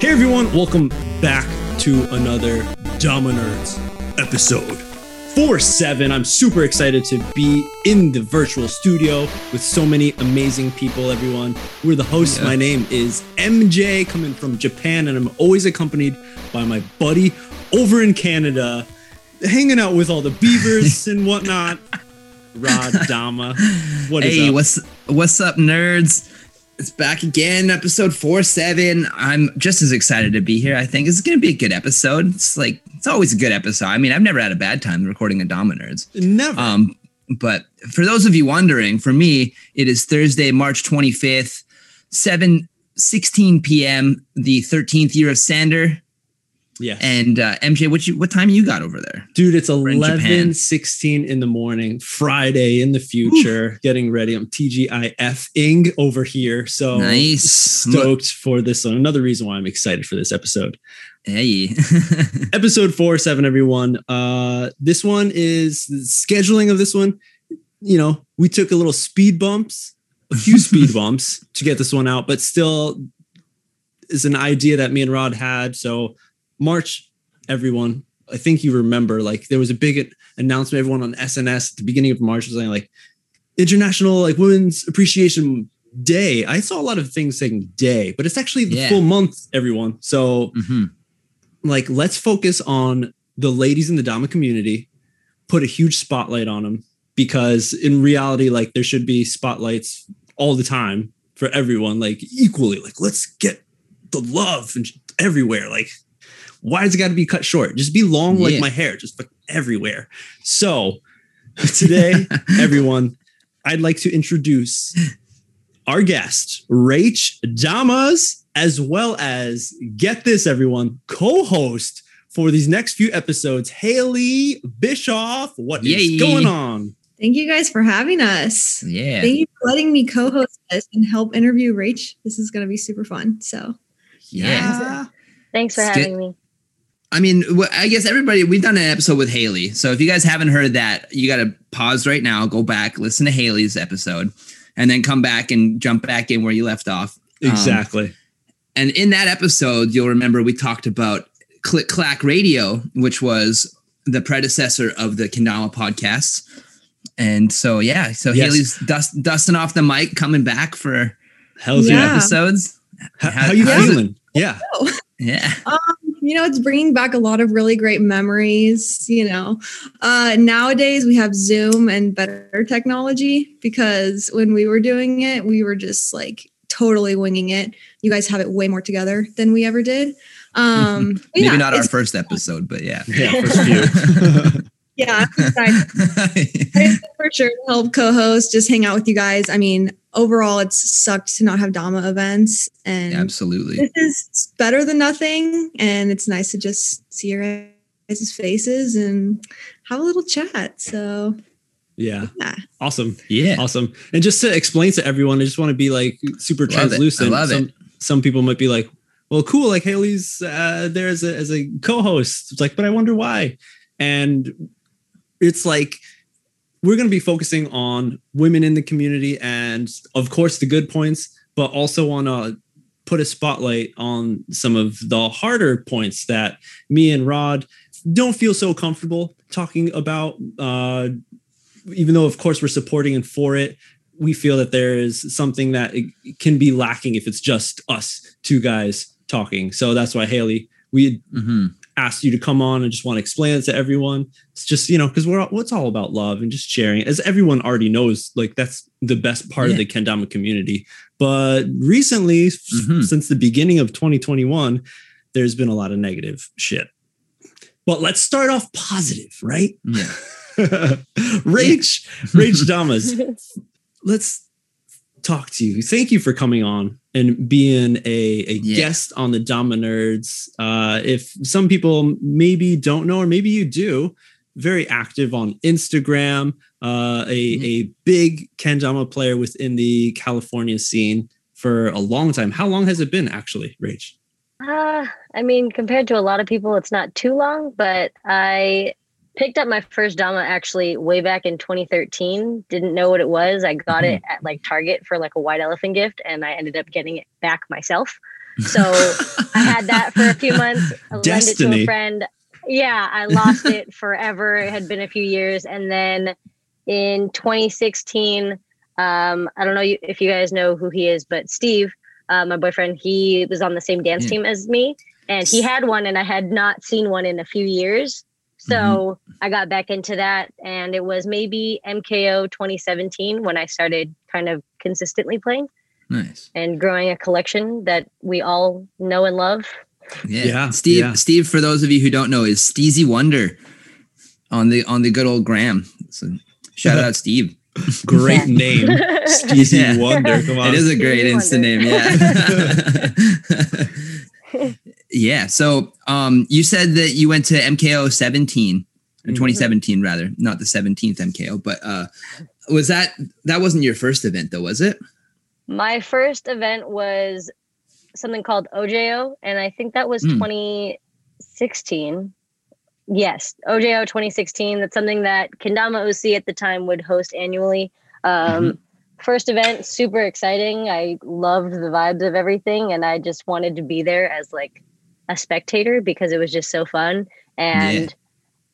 Hey everyone, welcome back to another Dama Nerds episode. 4-7. I'm super excited to be in the virtual studio with so many amazing people, everyone. We're the hosts. Yeah. My name is MJ, coming from Japan, and I'm always accompanied by my buddy over in Canada, hanging out with all the beavers and whatnot. Rod Dama. What is hey, up? what's what's up, nerds? It's back again, episode four seven. I'm just as excited to be here. I think it's gonna be a good episode. It's like it's always a good episode. I mean, I've never had a bad time recording a Dama Nerds. Never. Um, but for those of you wondering, for me, it is Thursday, March 25th, 7 16 p.m., the 13th year of Sander. Yes. And uh, MJ, what you what time you got over there? Dude, it's in 11 16 in the morning, Friday in the future, getting ready. I'm TGIF-ing over here. So nice. stoked for this one. Another reason why I'm excited for this episode. Hey. Episode four, seven, everyone. Uh, this one is the scheduling of this one. You know, we took a little speed bumps, a few speed bumps to get this one out, but still is an idea that me and Rod had. So March, everyone, I think you remember, like there was a big announcement. Everyone on SNS at the beginning of March was saying like International like Women's Appreciation Day. I saw a lot of things saying day, but it's actually the Yeah. full month, everyone. So Mhm. like let's focus on the ladies in the Dama community, put a huge spotlight on them because in reality, like there should be spotlights all the time for everyone, like equally. Like let's get the love and everywhere. Like why does it got to be cut short? Just be long like Yeah. my hair, just like everywhere. So today, everyone, I'd like to introduce our guest, Rach Damas, as well as get this, everyone, co-host for these next few episodes, Haley Bischoff. What is Yay. going on? Thank you guys for having us. Yeah. Thank you for letting me co-host this and help interview Rach. This is going to be super fun. So Yeah. Thanks for Skip- having me. I mean, I guess everybody, we've done an episode with Haley. So if you guys haven't heard that, you got to pause right now, go back, listen to Haley's episode, and then come back and jump back in where you left off. Um, Exactly. and in that episode, you'll remember we talked about Click Clack Radio, which was the predecessor of the Kendama podcasts. And so, yeah, so Yes. Haley's dust, dusting off the mic, coming back for Hell's two yeah. Yeah. episodes. How, How- how you how's it- feeling? Yeah. Yeah. You know, it's bringing back a lot of really great memories. You know, uh, nowadays we have Zoom and better technology because when we were doing it, we were just like totally winging it. You guys have it way more together than we ever did. Um, Maybe yeah, not our first episode, but yeah. Yeah, first few. Yeah, I'm excited. for sure to help co-host just hang out with you guys i mean overall it's sucked to not have dama events and Absolutely. this is better than nothing and it's nice to just see your guys' faces and have a little chat so yeah. yeah Awesome. Yeah. Awesome. And just to explain to everyone, I just want to be like super Love it. translucent. I love some, it. some people might be like, well, cool. Like Haley's uh, there as a, as a co-host. It's like, but I wonder why. And it's like, we're going to be focusing on women in the community and of course the good points, but also want to put a spotlight on some of the harder points that me and Rod don't feel so comfortable talking about. Uh, even though of course we're supporting and for it, we feel that there is something that can be lacking if it's just us two guys talking. So that's why Haley, we hmm asked you to come on and just want to explain it to everyone. It's just, you know, because we're all, it's all about love and just sharing. As everyone already knows, like that's the best part of the Kendama community. But recently, s- Mhm. since the beginning of 2021, there's been a lot of negative shit. But let's start off positive, right? Yeah. Rach, Rach Damas, let's talk to you. Thank you for coming on and being a, a Yeah. guest on the Dama Nerds. Uh, if some people maybe don't know, or maybe you do, very active on Instagram, uh, a, Yeah. a big Kendama player within the California scene for a long time. How long has it been actually, Rach? Uh, I mean, compared to a lot of people, it's not too long, but I picked up my first Dama actually way back in 2013. Didn't know what it was. I got it at like Target for like a white elephant gift, and I ended up getting it back myself. So I had that for a few months. I lent it to a friend. Yeah, I lost it forever. It had been a few years, and then in 2016, um, I don't know if you guys know who he is, but Steve, uh, my boyfriend, he was on the same dance Yeah. team as me, and he had one, and I had not seen one in a few years. So Mm-hmm. I got back into that, and it was maybe MKO 2017 when I started kind of consistently playing Nice. and growing a collection that we all know and love. Yeah. Yeah, Steve, yeah. Steve, for those of you who don't know, is Steezy Wonder on the on the good old Gram. So shout out Steve. Great name, Steezy Yeah. Wonder. Come on. It is a great Stevie Insta name, yeah. yeah. So um you said that you went to MKO 17 or Mhm. 2017 rather, not the 17th MKO, but uh was that that wasn't your first event though, was it? My first event was something called OJO, and I think that was Hmm. 2016. Yes, OJO 2016. That's something that Kendama OC at the time would host annually. Um, First event, super exciting. I loved the vibes of everything, and I just wanted to be there as like a spectator because it was just so fun. And Yeah.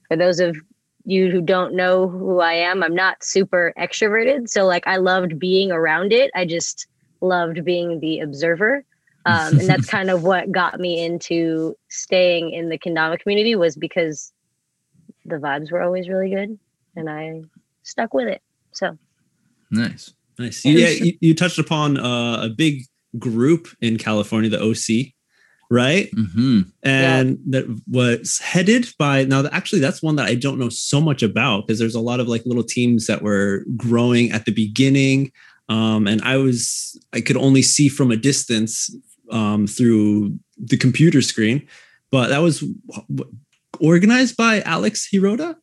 for those of you who don't know who I am, I'm not super extroverted. So like I loved being around it. I just loved being the observer. Um, and that's kind of what got me into staying in the kendama community was because the vibes were always really good and I stuck with it. So Nice. Nice. Yeah, you, you touched upon uh, a big group in California, the OC, right? hmm And that was headed by now. Actually, that's one that I don't know so much about because there's a lot of like little teams that were growing at the beginning, um, and I was I could only see from a distance um, through the computer screen. But that was w- organized by Alex Hirota.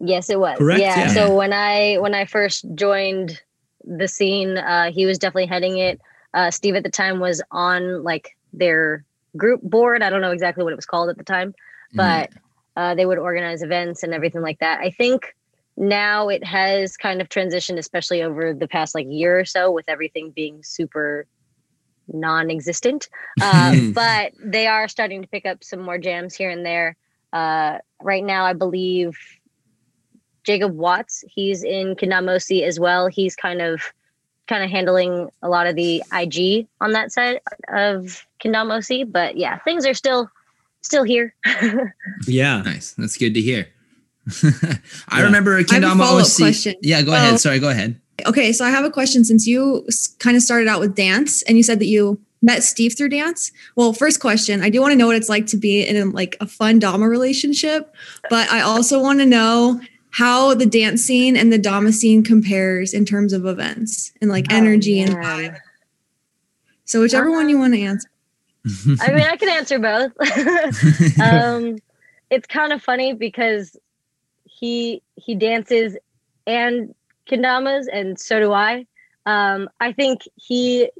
yes, it was. Correct? Yeah. Yeah. So when I when I first joined the scene, uh, he was definitely heading it. Uh, Steve at the time was on like their group board. I don't know exactly what it was called at the time. but uh, they would organize events and everything like that. I think now it has kind of transitioned, especially over the past like year or so, with everything being super non-existent. Uh, but they are starting to pick up some more jams here and there. Uh, right now, I believe Jacob Watts, he's in Kendama OC as well. He's kind of kind of handling a lot of the IG on that side of Kendama OC. But yeah, things are still still here. Yeah. Nice. That's good to hear. I Yeah. remember I Kendama follow-up OC. question. Yeah, go Oh. ahead. Um, Sorry, go ahead. Okay, so I have a question since you kind of started out with dance and you said that you met Steve through dance. Well, first question, I do want to know what it's like to be in like a fun Dama relationship, but I also want to know how the dance scene and the Dama scene compares in terms of events and like Oh, energy and vibe. So whichever one you want to answer. I mean, I can answer both. um, it's kind of funny because he he dances and kendamas, and so do I. Um, I think he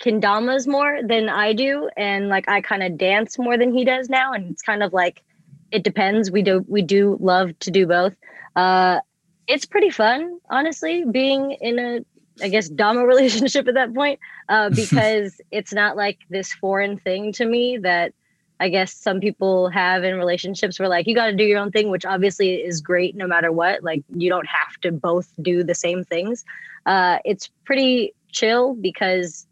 kendamas more than I do, and like I kind of dance more than he does now, and it's kind of like it depends. We do we do love to do both. Uh, it's pretty fun, honestly, being in a I guess Dama relationship at that point uh, because it's not like this foreign thing to me that I guess some people have in relationships where like you got to do your own thing, which obviously is great no matter what. Like you don't have to both do the same things. Uh, it's pretty chill because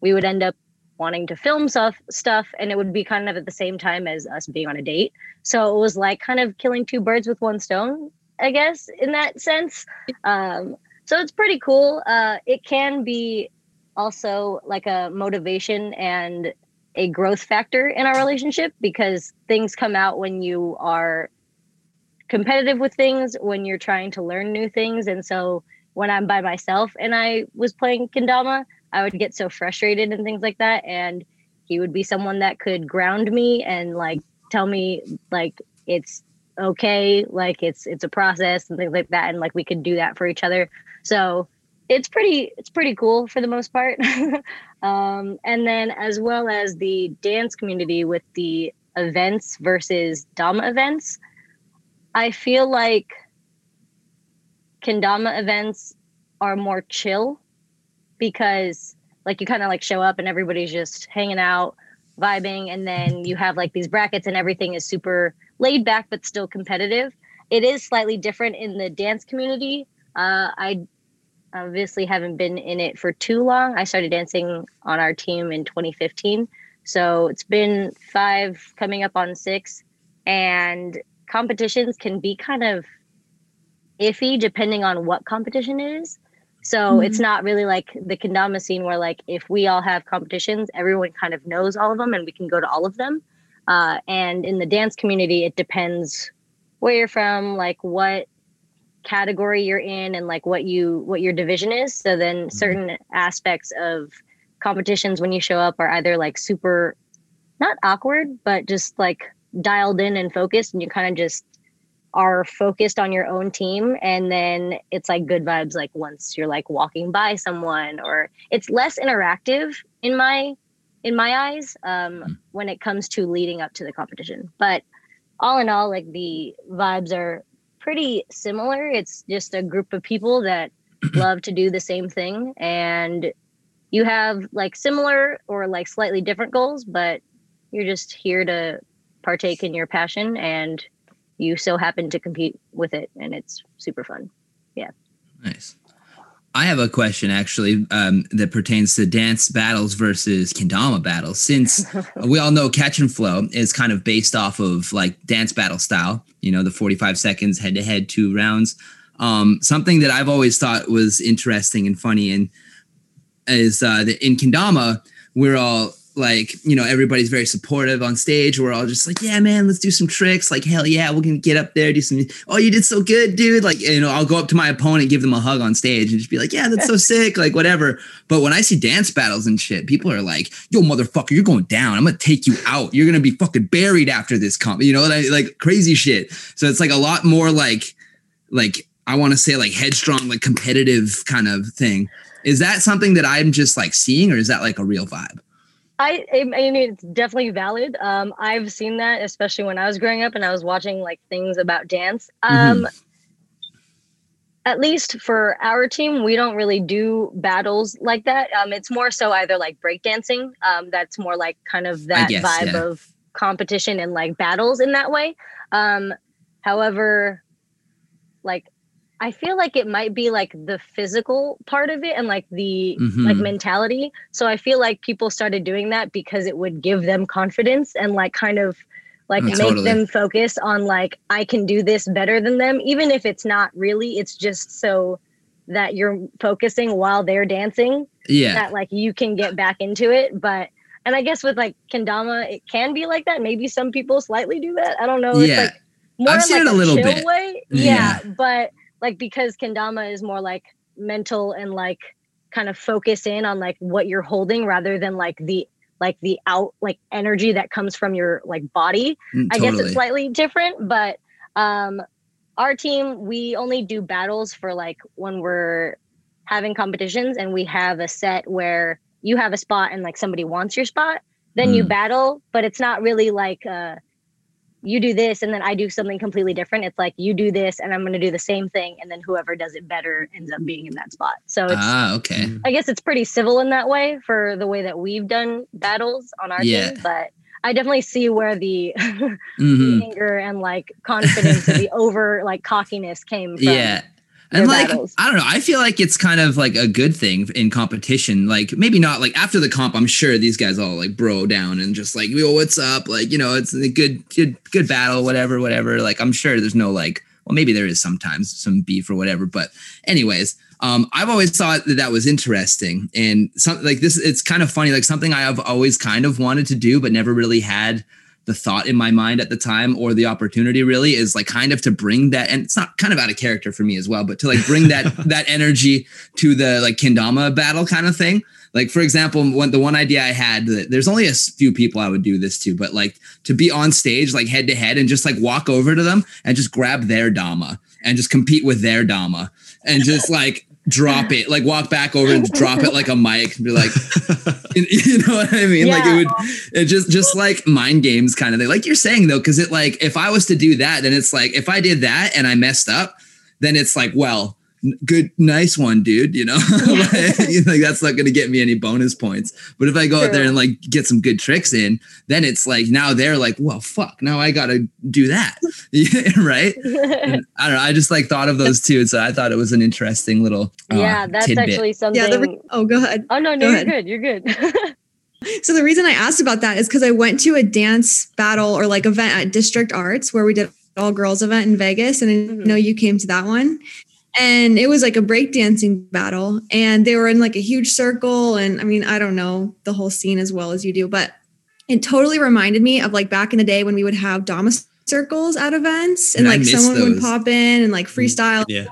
we would end up wanting to film stuff stuff and it would be kind of at the same time as us being on a date so it was like kind of killing two birds with one stone i guess in that sense. Um, so it's pretty cool. Uh, it can be also like a motivation and a growth factor in our relationship because things come out when you are competitive with things when you're trying to learn new things. And so when i'm by myself and i was playing kendama i would get so frustrated and things like that. And he would be someone that could ground me and like tell me like it's okay like it's it's a process and things like that and like we can do that for each other. So it's pretty it's pretty cool for the most part. Um and then as well as the dance community with the events versus dama events i feel like kendama events are more chill because like you kind of like show up and everybody's just hanging out vibing and then you have like these brackets and everything is super laid back but still competitive. It is slightly different in the dance community. Uh, i obviously haven't been in it for too long. I started dancing on our team in 2015 so it's been five coming up on six and competitions can be kind of iffy depending on what competition it is. So mm-hmm. it's not really like the kendama scene where like if we all have competitions, everyone kind of knows all of them and we can go to all of them. Uh, and in the dance community, it depends where you're from, like what category you're in and like what you what your division is. So then mm-hmm. certain aspects of competitions when you show up are either like super not awkward, but just like dialed in and focused and you kind of just are focused on your own team and then it's like good vibes like once you're like walking by someone or it's less interactive in my in my eyes um mm. when it comes to leading up to the competition. But all in all like the vibes are pretty similar. It's just a group of people that love to do the same thing. And you have like similar or like slightly different goals but you're just here to partake in your passion and you so happen to compete with it and it's super fun. Yeah. Nice I have a question actually um, that pertains to dance battles versus kendama battles. Since we all know catch and flow is kind of based off of like dance battle style, you know, the 45 seconds head to head, two rounds. Um, something that I've always thought was interesting and funny and is uh, that in kendama, we're all like you know everybody's very supportive on stage. We're all just like yeah man let's do some tricks. Like hell yeah we're gonna get up there do some oh you did so good dude. Like you know i'll go up to my opponent give them a hug on stage and just be like yeah that's so sick like whatever. But when i see dance battles and shit people are like yo motherfucker you're going down. I'm gonna take you out. You're gonna be fucking buried after this comp you know like, like crazy shit. So it's like a lot more like like i want to say like headstrong like competitive kind of thing. Is that something that i'm just like seeing or is that like a real vibe I, I mean, it's definitely valid. Um, I've seen that, especially when I was growing up and I was watching like things about dance. Um, mm-hmm. At least for our team, we don't really do battles like that. Um, it's more so either like breakdancing. Um, that's more like kind of that guess, vibe yeah. of competition and like battles in that way. Um, however, like I feel like it might be like the physical part of it and like the mm-hmm. like mentality. So I feel like people started doing that because it would give them confidence and like kind of like oh, make totally. them focus on like I can do this better than them even if it's not really it's just so that you're focusing while they're dancing. Yeah. That like you can get back into it, but and I guess with like kendama it can be like that. Maybe some people slightly do that. I don't know. Yeah. It's like more I've seen like it a little bit. way. Yeah, yeah, but like because kendama is more like mental and like kind of focus in on like what you're holding rather than like the like the out like energy that comes from your like body mm, i guess it's slightly different but um our team we only do battles for like when we're having competitions and we have a set where you have a spot and like somebody wants your spot then mm. you battle but it's not really like uh you do this and then I do something completely different. It's like you do this and I'm going to do the same thing and then whoever does it better ends up being in that spot. So it's ah, okay. I guess it's pretty civil in that way for the way that we've done battles on our yeah. team, but I definitely see where the, mm-hmm. the anger and like confidence and the over like cockiness came from. Yeah and like battles. i don't know i feel like it's kind of like a good thing in competition like maybe not like after the comp i'm sure these guys all like bro down and just like yo what's up like you know it's a good good good battle whatever whatever like i'm sure there's no like well maybe there is sometimes some beef or whatever but anyways um, I've always thought that that was interesting and something like this. It's kind of funny, like something I have always kind of wanted to do, but never really had the thought in my mind at the time or the opportunity really is like kind of to bring that and it's not kind of out of character for me as well but to like bring that that energy to the like kendama battle kind of thing. Like for example when the one idea i had that there's only a few people i would do this to but like to be on stage like head to head and just like walk over to them and just grab their dama and just compete with their dama and just like drop it, like walk back over and drop it like a mic and be like, you know what I mean? Yeah. Like it would, it just, just like mind games kind of thing. Like you're saying though, cause it like, if I was to do that, then it's like, if I did that and I messed up, then it's like, well, good, nice one, dude. You know, like that's not going to get me any bonus points. But if I go out there and like get some good tricks in, then it's like now they're like, well, fuck, now I got to do that, right? And I don't know. I just like thought of those two, so I thought it was an interesting little. Uh, yeah, that's tidbit. actually something. Yeah. The re- oh, go ahead. oh no, no, Go you're ahead. good. You're good. So the reason I asked about that is because I went to a dance battle or like event at District Arts where we did all girls event in Vegas, and I Mhm. know you came to that one. And it was like a breakdancing battle, and they were in like a huge circle. And I mean, I don't know the whole scene as well as you do, but it totally reminded me of like back in the day when we would have Dama circles at events, and Yeah, I like miss someone would pop in and like freestyle Yeah.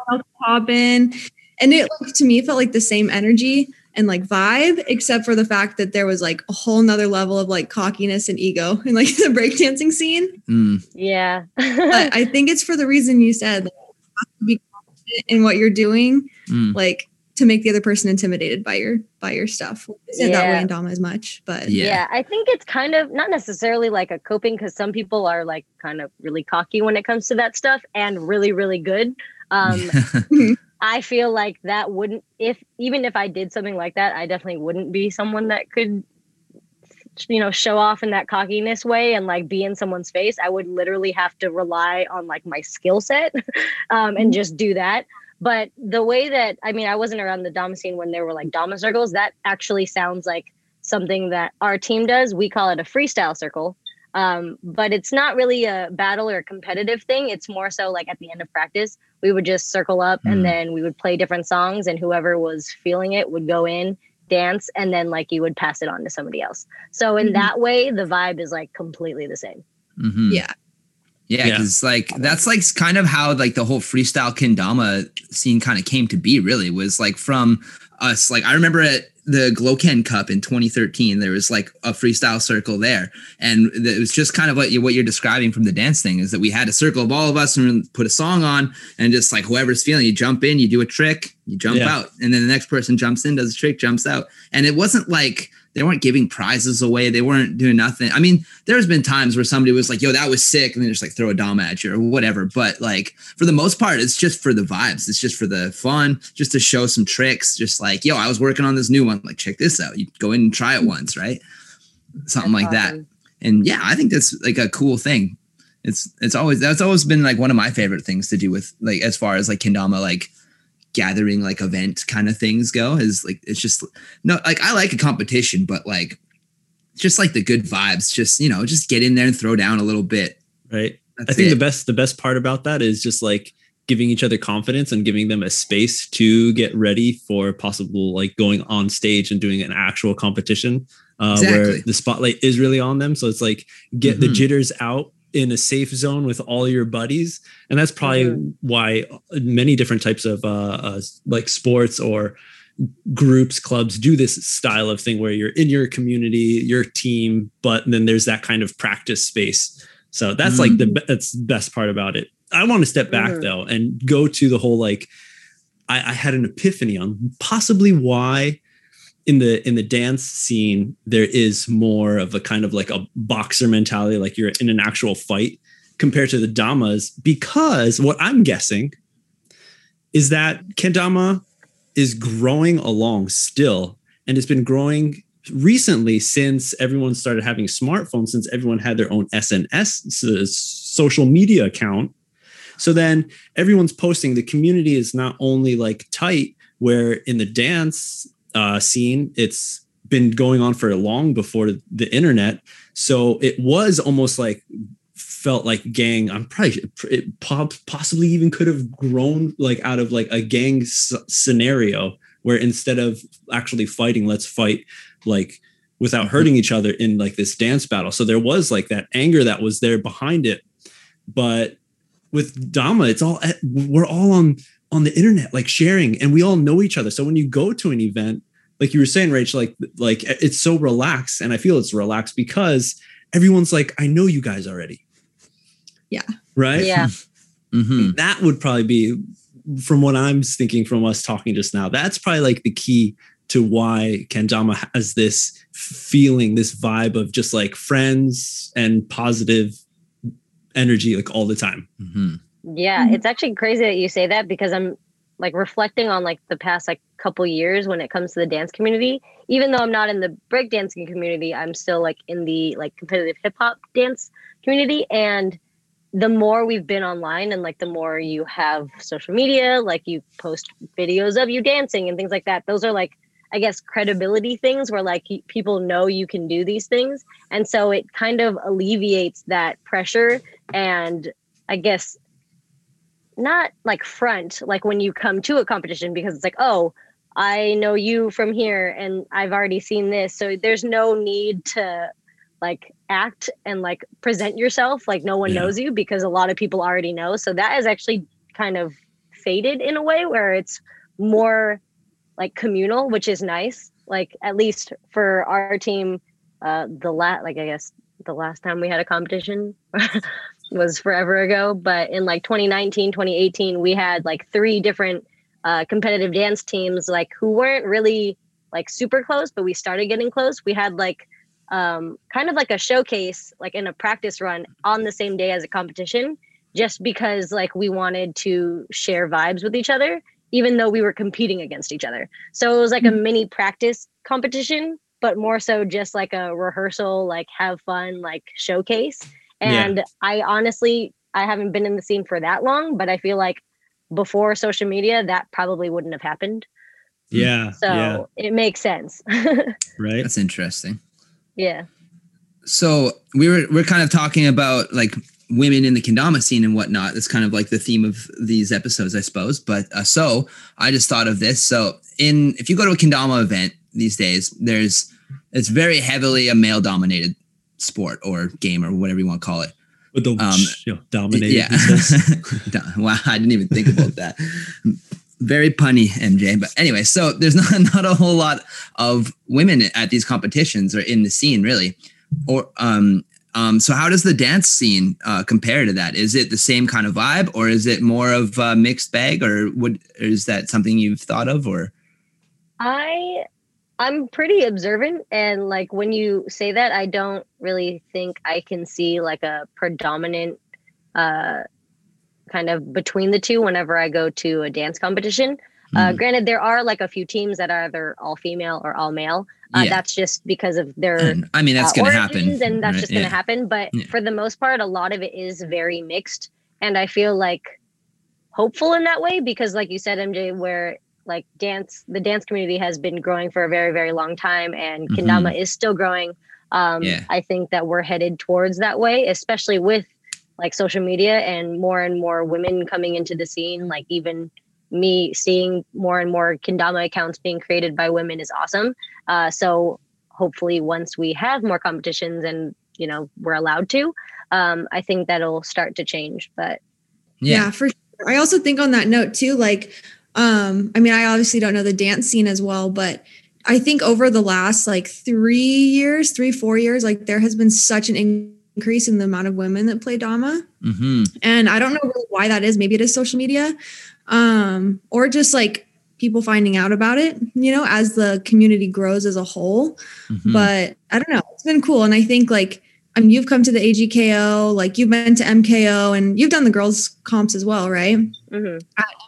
pop in. And it like to me it felt like the same energy and like vibe, except for the fact that there was like a whole nother level of like cockiness and ego in like the breakdancing scene. Mm, yeah. But I think it's for the reason you said like, you have to be confident in what you're doing, mm. like to make the other person intimidated by your by your stuff. It's not that way in Dama as much, but Yeah. yeah. I think it's kind of not necessarily like a coping because some people are like kind of really cocky when it comes to that stuff and really, really good. Um, I feel like that wouldn't if even if I did something like that, I definitely wouldn't be someone that could you know show off in that cockiness way and like be in someone's face. I would literally have to rely on like my skill set um, and just do that. But the way that I mean, I wasn't around the dom scene when there were like Dama circles. That actually sounds like something that our team does. We call it a freestyle circle. Um, but it's not really a battle or a competitive thing. It's more so like at the end of practice, we would just circle up Mm. and then we would play different songs, and whoever was feeling it would go in, dance, and then like you would pass it on to somebody else. So in Mhm. that way, the vibe is like completely the same. Mhm. yeah. Yeah, Yeah. like that's like kind of how like the whole freestyle kendama scene kind of came to be. Really, was like from us. Like I remember at the Gloken Cup in 2013, there was like a freestyle circle there, and it was just kind of what you what you're describing from the dance thing is that we had a circle of all of us and put a song on, and just like whoever's feeling, you jump in, you do a trick, you jump Yeah. out, and then the next person jumps in, does a trick, jumps out, and it wasn't like they weren't giving prizes away, they weren't doing nothing. I mean, there's been times where somebody was like, yo, that was sick. And then just like throw a dom at you or whatever. But like for the most part, it's just for the vibes. It's just for the fun, just to show some tricks. Just like, yo, I was working on this new one. Like, check this out. You go in and try it once, right? Something That's like that. And yeah, I think that's like a cool thing. It's it's always that's always been like one of my favorite things to do with like as far as like kendama like gathering like event kind of things go is like it's just no like I like a competition, but like just like the good vibes. Just you know, just get in there and throw down a little bit. Right. That's I think it. the best the best part about that is just like giving each other confidence and giving them a space to get ready for possible like going on stage and doing an actual competition uh, where the spotlight is really on them. So it's like get the Mhm. jitters out in a safe zone with all your buddies, and that's probably Mhm. why many different types of uh, uh, like sports or groups clubs do this style of thing where you're in your community your team but then there's that kind of practice space so that's like the be- that's the best part about it i want to step back Mhm. though and go to the whole like I, I had an epiphany on possibly why in the in the dance scene there is more of a kind of like a boxer mentality like you're in an actual fight compared to the damas because what i'm guessing is that kendama is growing along still and it's been growing recently since everyone started having smartphones since everyone had their own sns social media account. So then everyone's posting the community is not only like tight where in the dance uh, scene. It's been going on for long before the internet. So it was almost like felt like gang i'm probably it possibly even could have grown like out of like a gang s- scenario where instead of actually fighting let's fight like without hurting each other in like this dance battle. So there was like that anger that was there behind it. But with dama it's all eh, we're all on on the internet like sharing and we all know each other so when you go to an event like you were saying rach like like it's so relaxed and i feel it's relaxed because everyone's like i know you guys already Yeah. right Yeah. Mhm. that would probably be from what i'm thinking from us talking just now that's probably like the key to why kendama has this feeling this vibe of just like friends and positive energy like all the time Mhm. Yeah, Mhm. it's actually crazy that you say that because I'm like reflecting on like the past like couple years when it comes to the dance community. Even though i'm not in the breakdancing community i'm still like in the like competitive hip hop dance community. And the more we've been online and like the more you have social media like you post videos of you dancing and things like that those are like i guess credibility things where like people know you can do these things. And so it kind of alleviates that pressure and i guess not like front like when you come to a competition because it's like oh i know you from here and i've already seen this. So there's no need to like act and like present yourself like no one Yeah. knows you because a lot of people already know. So that is actually kind of faded in a way where it's more like communal which is nice. Like at least for our team uh the lat like i guess the last time we had a competition was forever ago but in like 2019 2018 we had like three different uh, competitive dance teams like who weren't really like super close but we started getting close. We had like um, kind of like a showcase like in a practice run on the same day as a competition just because like we wanted to share vibes with each other even though we were competing against each other. So it was like a mini practice competition but more so just like a rehearsal like have fun like showcase Yeah. and I honestly, I haven't been in the scene for that long, but I feel like before social media, that probably wouldn't have happened. Yeah. So yeah. it makes sense. Right. That's interesting. yeah. So we were we're kind of talking about like women in the kendama scene and whatnot. That's kind of like the theme of these episodes, I suppose. But uh, so I just thought of this. So in if you go to a kendama event these days, there's it's very heavily a male dominated sport or game or whatever you want to call it. With the Um, you know, dominated. Yeah. he says. wow, I didn't even think about that. Very punny, MJ. But anyway, so there's not not a whole lot of women at these competitions or in the scene really. Or um um so how does the dance scene uh, compare to that? Is it the same kind of vibe or is it more of a mixed bag or would or is that something you've thought of or I I'm pretty observant and like when you say that I don't really think I can see like a predominant uh kind of between the two whenever I go to a dance competition. Uh Mhm. granted there are like a few teams that are either all female or all male. Uh, Yeah. that's just because of their And, I mean that's uh, gonna happen. and that's just going to happen. But Yeah. for the most part, a lot of it is very mixed, and I feel like hopeful in that way because, like you said, MJ, where like dance, the dance community has been growing for a very, very long time, and Mhm. kendama is still growing. Um, Yeah. I think that we're headed towards that way, especially with like social media and more and more women coming into the scene. Like even me seeing more and more kendama accounts being created by women is awesome. Uh, so hopefully once we have more competitions and you know we're allowed to um i think that'll start to change but Yeah. Yeah. for sure. I also think on that note too, like, um, I mean, I obviously don't know the dance scene as well, but I think over the last like three years, three, four years, like there has been such an increase in the amount of women that play Dama. hmm And I don't know really why that is. Maybe it is social media. Um, or just like people finding out about it, you know, as the community grows as a whole hmm but I don't know. It's been cool. And I think like, I mean, you've come to the AGKO, like you've been to MKO and you've done the girls comps as well, right? mhm.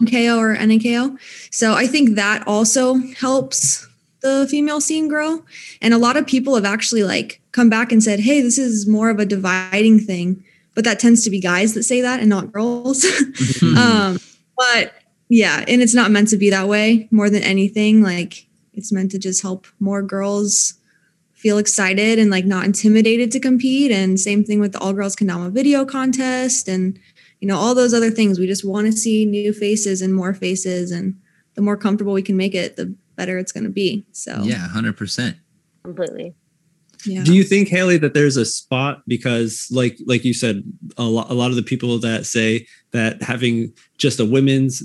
MKO or NAKO. So I think that also helps the female scene grow. And a lot of people have actually like come back and said, Hey, this is more of a dividing thing. But that tends to be guys that say that and not girls. Mhm. um, but yeah, and it's not meant to be that way more than anything. Like it's meant to just help more girls feel excited and like not intimidated to compete. And same thing with the all girls kendama video contest and you know all those other things. We just want to see new faces and more faces, and the more comfortable we can make it, the better it's going to be. So yeah, hundred percent. completely yeah. Do you think Haley that there's a spot because like like you said a lot a lot of the people that say that having just a women's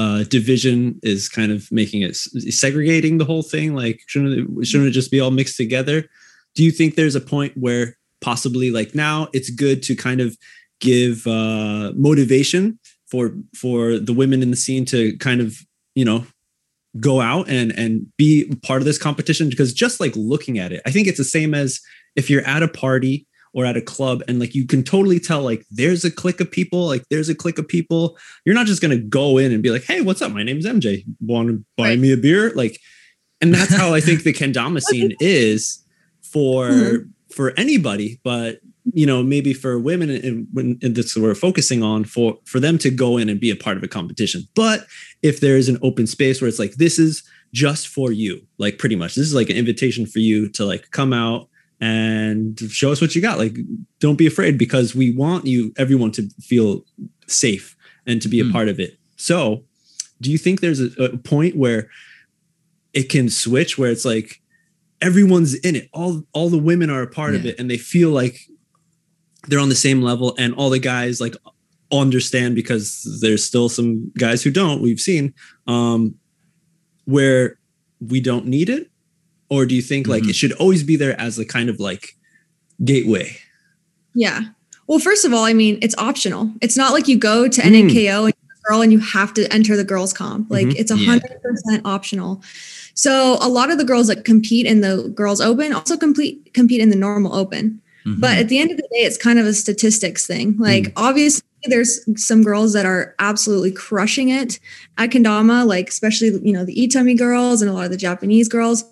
uh, division is kind of making it segregating the whole thing like shouldn't it, shouldn't it just be all mixed together? Do you think there's a point where possibly like now it's good to kind of give uh, motivation for for the women in the scene to kind of you know go out and and be part of this competition because just like looking at it i think it's the same as if you're at a party or at a club and like you can totally tell like there's a clique of people like there's a clique of people. You're not just going to go in and be like hey what's up? My name's mj want to buy Right. me a beer? Like and that's how i think the kendama scene is for Mhm. for anybody but you know maybe for women and when and that's what we're focusing on for for them to go in and be a part of a competition. But if there is an open space where it's like this is just for you like pretty much this is like an invitation for you to like come out and show us what you got. Like don't be afraid because we want you everyone to feel safe and to be a Hmm. part of it. So do you think there's a, a point where it can switch where it's like everyone's in it? All all the women are a part of it and they feel like they're on the same level and all the guys like understand because there's still some guys who don't we've seen um where we don't need it or do you think like Mhm. it should always be there as a kind of like gateway Yeah. Well, first of all, I mean, it's optional. It's not like you go to Mm. NAKO and you're a girl and you have to enter the girls comp. Like Mhm. it's a hundred percent optional. So a lot of the girls that compete in the girls open also complete compete in the normal open. Mhm. But at the end of the day, it's kind of a statistics thing. Like obviously there's some girls that are absolutely crushing it at Kendama, like especially you know the Itami girls and a lot of the Japanese girls.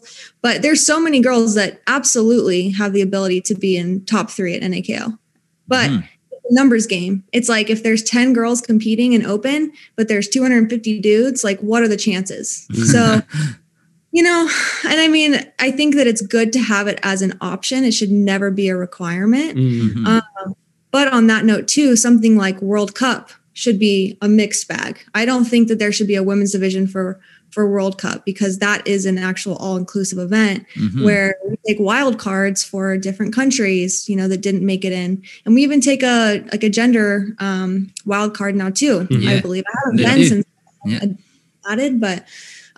But there's so many girls that absolutely have the ability to be in top three at NAKO. But a numbers game. It's like if there's 10 girls competing in open, but there's 250 dudes, like what are the chances? So you know, and I mean, I think that it's good to have it as an option. It should never be a requirement. Mhm. Um, but on that note, too, something like World Cup should be a mixed bag. I don't think that there should be a women's division for for World Cup because that is an actual all-inclusive event Mhm. where we take wild cards for different countries, you know, that didn't make it in, and we even take a like a gender um, wild card now too. Yeah. I believe I haven't been since Yeah. added, but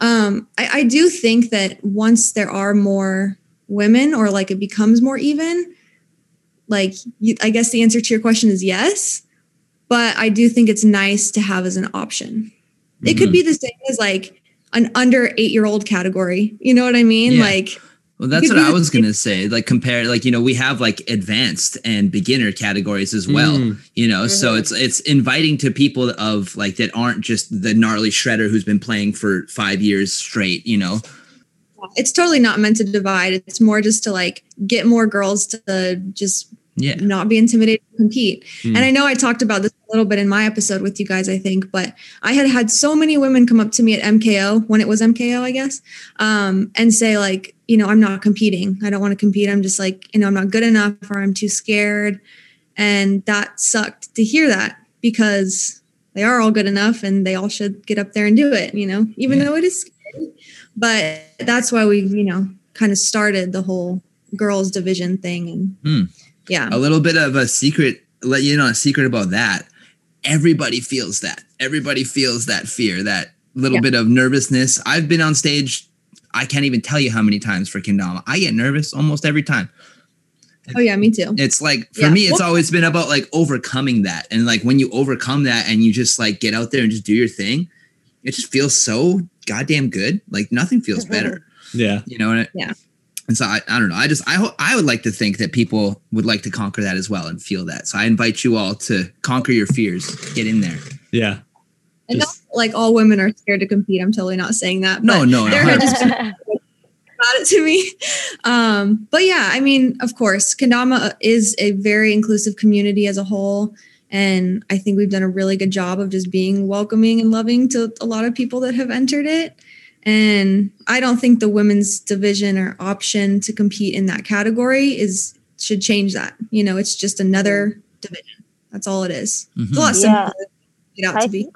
um, I, I do think that once there are more women or like it becomes more even, like you, I guess the answer to your question is yes, but I do think it's nice to have as an option. It could Mhm. be the same as like an under eight year old category. You know what I mean? Yeah. Like, Well, that's what I was gonna say. Like compare, like you know, we have like advanced and beginner categories as well. Mm. You know, so Mhm. it's it's inviting to people of like that aren't just the gnarly shredder who's been playing for five years straight. You know, it's totally not meant to divide. It's more just to like get more girls to just yeah, not be intimidated to compete. Mm. And I know I talked about this a little bit in my episode with you guys, I think, but I had had so many women come up to me at MKO when it was MKO, I guess, um, and say like, you know, I'm not competing. I don't want to compete. I'm just like, you know, I'm not good enough or I'm too scared. And that sucked to hear that because they are all good enough and they all should get up there and do it, you know, even Yeah. though it is scary. But that's why we, you know, kind of started the whole girls division thing. And Hmm. Yeah. a little bit of a secret. Let you know a secret about that. Everybody feels that. Everybody feels that fear, that little Yeah. bit of nervousness. I've been on stage. I can't even tell you how many times for Kendama. I get nervous almost every time. Oh yeah, me too. It's like for Yeah. me, it's Well- always been about like overcoming that. And like when you overcome that and you just like get out there and just do your thing, it just feels so goddamn good. Like nothing feels better. yeah You know? And it- Yeah. And so I, I don't know. I just I hope I would like to think that people would like to conquer that as well and feel that. So I invite you all to conquer your fears. Get in there. yeah And Just- not like all women are scared to compete. I'm totally not saying that. No, but no, there no. had just been about it to me. Um, but yeah, I mean, of course, Kendama is a very inclusive community as a whole. And I think we've done a really good job of just being welcoming and loving to a lot of people that have entered it. And I don't think the women's division or option to compete in that category is should change that. You know, it's just another division. That's all it is. It's a lot Mhm. simpler Yeah. than out I to be.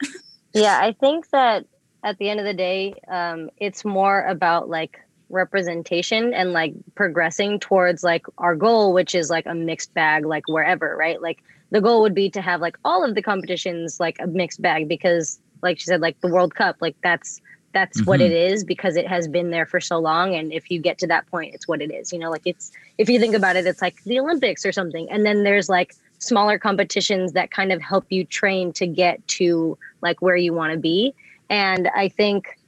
yeah i think that at the end of the day um, it's more about like representation and like progressing towards like our goal which is like a mixed bag like wherever right like the goal would be to have like all of the competitions like a mixed bag because like she said like the world cup like that's that's what Mhm. it is because it has been there for so long and if you get to that point it's what it is you know like it's if you think about it it's like the olympics or something and then there's like smaller competitions that kind of help you train to get to like where you want to be and i think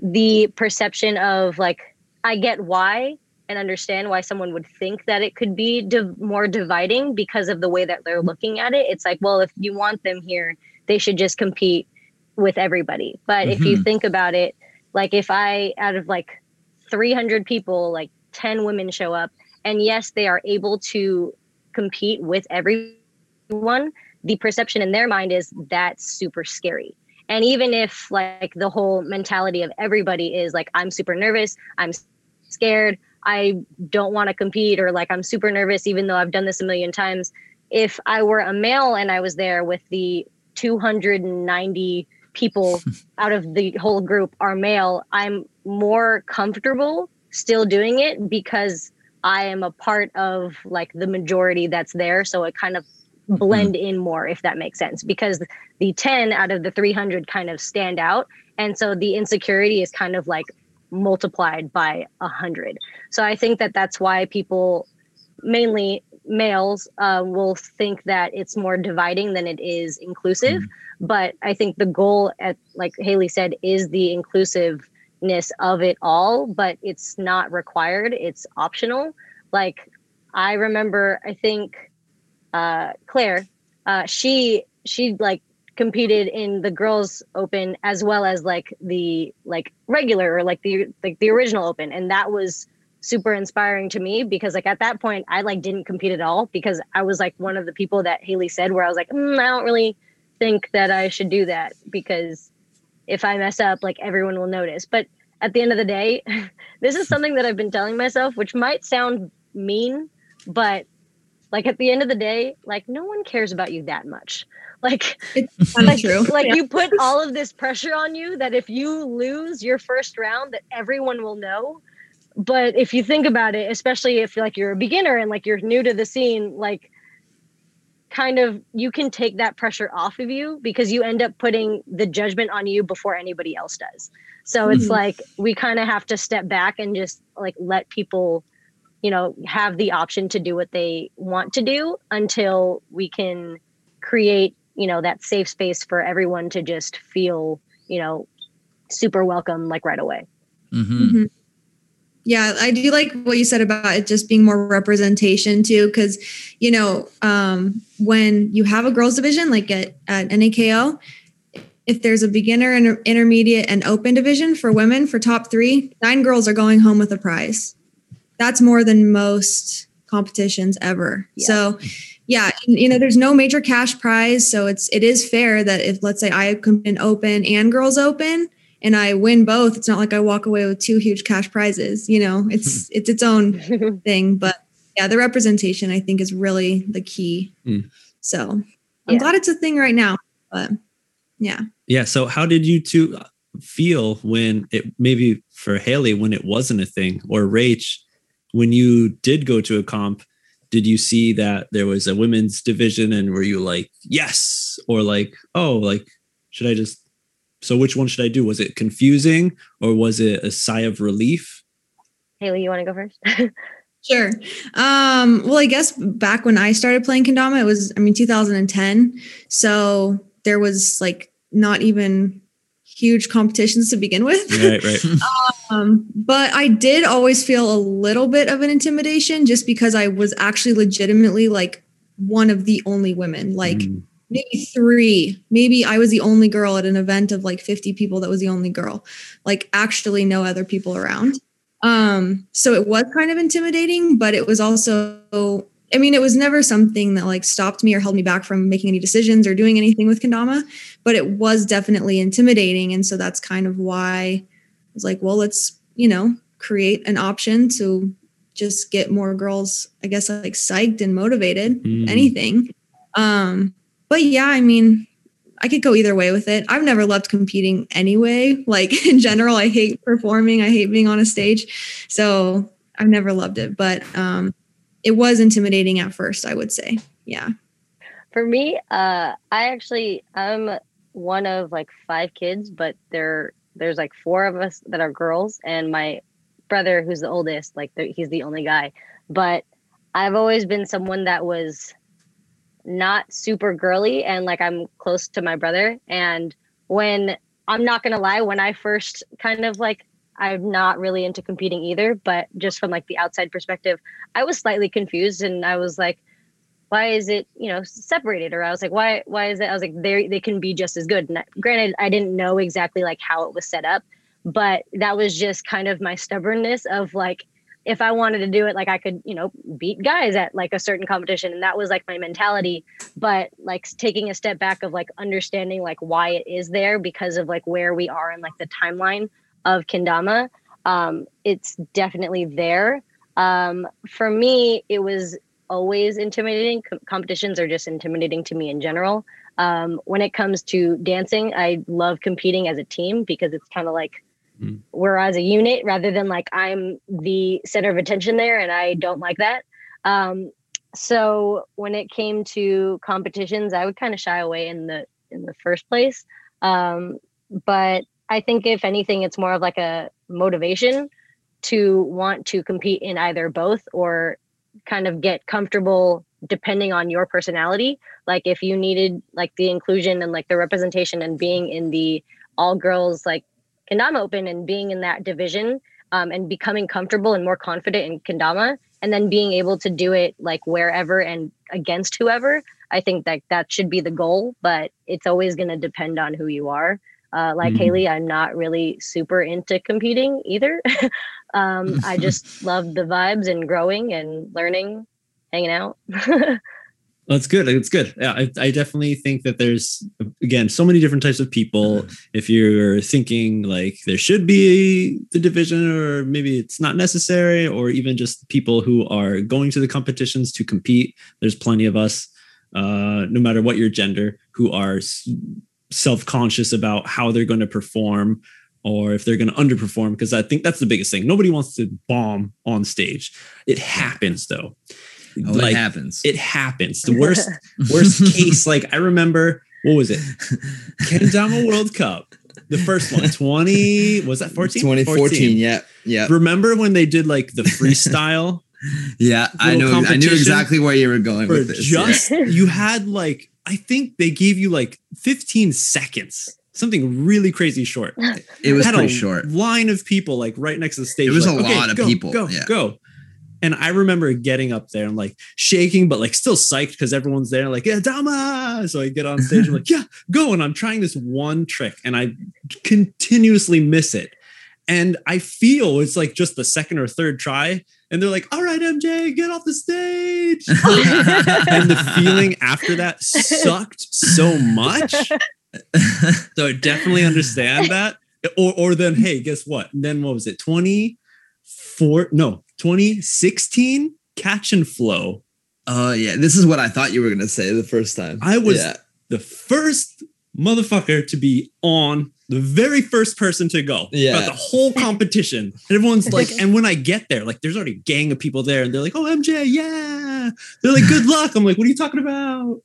the perception of like i get why and understand why someone would think that it could be div- more dividing because of the way that they're looking at it. It's like, well, if you want them here, they should just compete with everybody. But if you Mhm. think about it, like if I out of like 300 people, like 10 women show up, and yes, they are able to compete with everyone, the perception in their mind is that's super scary. And even if like the whole mentality of everybody is like, I'm super nervous, I'm scared, I don't want to compete, or like I'm super nervous, even though I've done this a million times. If I were a male and I was there with the 290 people out of the whole group are male, I'm more comfortable still doing it because I am a part of like the majority that's there. So it kind of mm-hmm. blend in more, if that makes sense, because the 10 out of the 300 kind of stand out. And so the insecurity is kind of like multiplied by a hundred. So I think that that's why people, mainly males, uh, will think that it's more dividing than it is inclusive. But I think the goal, at like Haley said, is the inclusiveness of it all. But it's not required; it's optional. Like I remember, I think uh, Claire, uh, she she like competed in the girls open as well as like the like regular or like the like the original open and that was super inspiring to me because like at that point i like didn't compete at all because i was like one of the people that haley said where i was like mm, i don't really think that i should do that because if i mess up like everyone will notice but at the end of the day this is something that i've been telling myself which might sound mean but like at the end of the day like no one cares about you that much like It's like, true. like Yeah. you put all of this pressure on you that if you lose your first round that everyone will know but if you think about it especially if like you're a beginner and like you're new to the scene like kind of you can take that pressure off of you because you end up putting the judgment on you before anybody else does so it's Mhm. like we kind of have to step back and just like let people you know have the option to do what they want to do until we can create you know that safe space for everyone to just feel you know super welcome like right away Mhm. Mhm. Yeah, I do like what you said about it just being more representation too, because you know, um, when you have a girls division like at, at NAKO, if there's a beginner and intermediate and open division for women for top three, nine girls are going home with a prize. That's more than most competitions ever. Yeah. So yeah, you know, there's no major cash prize. So it's it is fair that if let's say I come in open and girls open and I win both, it's not like I walk away with two huge cash prizes. You know, it's it's its own thing. But yeah, the representation I think is really the key. Mm. So I'm Yeah. glad it's a thing right now. But yeah. Yeah. So how did you two feel when it maybe for Haley when it wasn't a thing or Rach when you did go to a comp? Did you see that there was a women's division and were you like yes or like oh like should I just so which one should I do? Was it confusing or was it a sigh of relief? haley you want to go first Sure. Um, well, I guess back when I started playing kendama, it was, I mean, 2010. So there was like not even huge competitions to begin with. Right, right. Um, but I did always feel a little bit of an intimidation just because I was actually legitimately like one of the only women, like Mm. Maybe three. Maybe I was the only girl at an event of like 50 people that was the only girl, like actually no other people around. Um, so it was kind of intimidating, but it was also I mean, it was never something that like stopped me or held me back from making any decisions or doing anything with kendama, but it was definitely intimidating. And so that's kind of why I was like, well, let's, you know, create an option to just get more girls, I guess, like psyched and motivated, Mm. anything. Um, but yeah, I mean, I could go either way with it. I've never loved competing anyway. Like in general, I hate performing, I hate being on a stage. So I've never loved it. But um, it was intimidating at first, I would say. Yeah. For me, uh, I actually I'm one of like five kids, but there there's like four of us that are girls, and my brother, who's the oldest, like he's the only guy. But I've always been someone that was not super girly, and like I'm close to my brother. And when I'm not gonna lie, when I first kind of like I'm not really into competing either, but just from like the outside perspective, I was slightly confused and I was like, why is it, you know, separated? Or I was like, why, why is it? I was like, they they can be just as good. And I, granted, I didn't know exactly like how it was set up, but that was just kind of my stubbornness of like, if I wanted to do it, like I could, you know, beat guys at like a certain competition. And that was like my mentality. But like taking a step back of like understanding like why it is there because of like where we are in like the timeline of Kendama, um, it's definitely there. Um, for me, it was always intimidating. Com- competitions are just intimidating to me in general. Um, when it comes to dancing, I love competing as a team because it's kind of like mm. we're as a unit rather than like I'm the center of attention there, and I don't like that. Um, so when it came to competitions, I would kind of shy away in the in the first place. Um, but I think if anything, it's more of like a motivation to want to compete in either both or kind of get comfortable depending on your personality. Like if you needed like the inclusion and like the representation and being in the all girls like Kendama Open and being in that division um, and becoming comfortable and more confident in Kendama and then being able to do it like wherever and against whoever. I think that that should be the goal, but it's always going to depend on who you are. Uh, like mm Haley, I'm not really super into competing either. um, I just love the vibes and growing and learning, hanging out. That's good. It's good. Yeah, I, I, definitely think that there's again so many different types of people. If you're thinking like there should be the division, or maybe it's not necessary, or even just people who are going to the competitions to compete, there's plenty of us, uh, no matter what your gender, who are self-conscious about how they're going to perform or if they're going to underperform because i think that's the biggest thing nobody wants to bomb on stage it happens though oh, like, it happens it happens the worst worst case like i remember what was it kendama world cup the first one 20 was that 14 2014 yeah yeah remember when they did like the freestyle yeah i know i knew exactly where you were going with this just yeah. you had like I think they gave you like 15 seconds, something really crazy short. It was pretty short. Line of people like right next to the stage. It was like, a okay, lot of go, people. Go, yeah. go. And I remember getting up there and like shaking, but like still psyched because everyone's there, like, yeah, Dama. So I get on stage, I'm like, yeah, go. And I'm trying this one trick and I continuously miss it. And I feel it's like just the second or third try and they're like, "All right, MJ, get off the stage." and the feeling after that sucked so much. so I definitely understand that. Or or then, hey, guess what? And then what was it? Twenty four? No, twenty sixteen. Catch and flow. Oh uh, yeah, this is what I thought you were gonna say the first time. I was yeah. the first motherfucker to be on the very first person to go yeah. the whole competition. And everyone's like, and when I get there, like there's already a gang of people there, and they're like, oh MJ, yeah. They're like, good luck. I'm like, what are you talking about?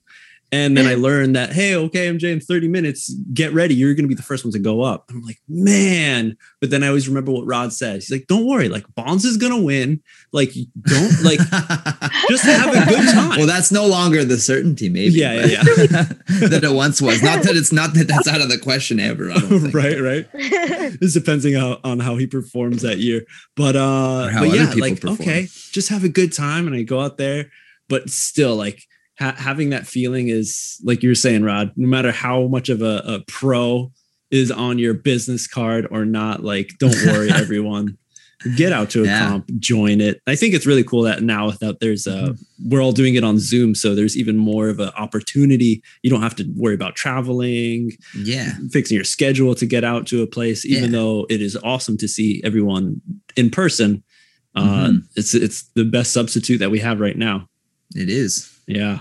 And then I learned that, hey, okay, MJ, in 30 minutes, get ready. You're going to be the first one to go up. I'm like, man. But then I always remember what Rod says. He's like, don't worry. Like, Bonds is going to win. Like, don't, like, just have a good time. Well, that's no longer the certainty, maybe. Yeah, yeah, yeah. that it once was. Not that it's not that that's out of the question ever. right, right. this depends on, on how he performs that year. But, uh, but yeah, like, perform. okay, just have a good time. And I go out there, but still, like, ha- having that feeling is like you're saying, Rod. No matter how much of a, a pro is on your business card or not, like don't worry, everyone. Get out to a yeah. comp, join it. I think it's really cool that now that there's a mm-hmm. we're all doing it on Zoom, so there's even more of an opportunity. You don't have to worry about traveling, yeah, fixing your schedule to get out to a place. Even yeah. though it is awesome to see everyone in person, uh, mm-hmm. it's it's the best substitute that we have right now. It is, yeah.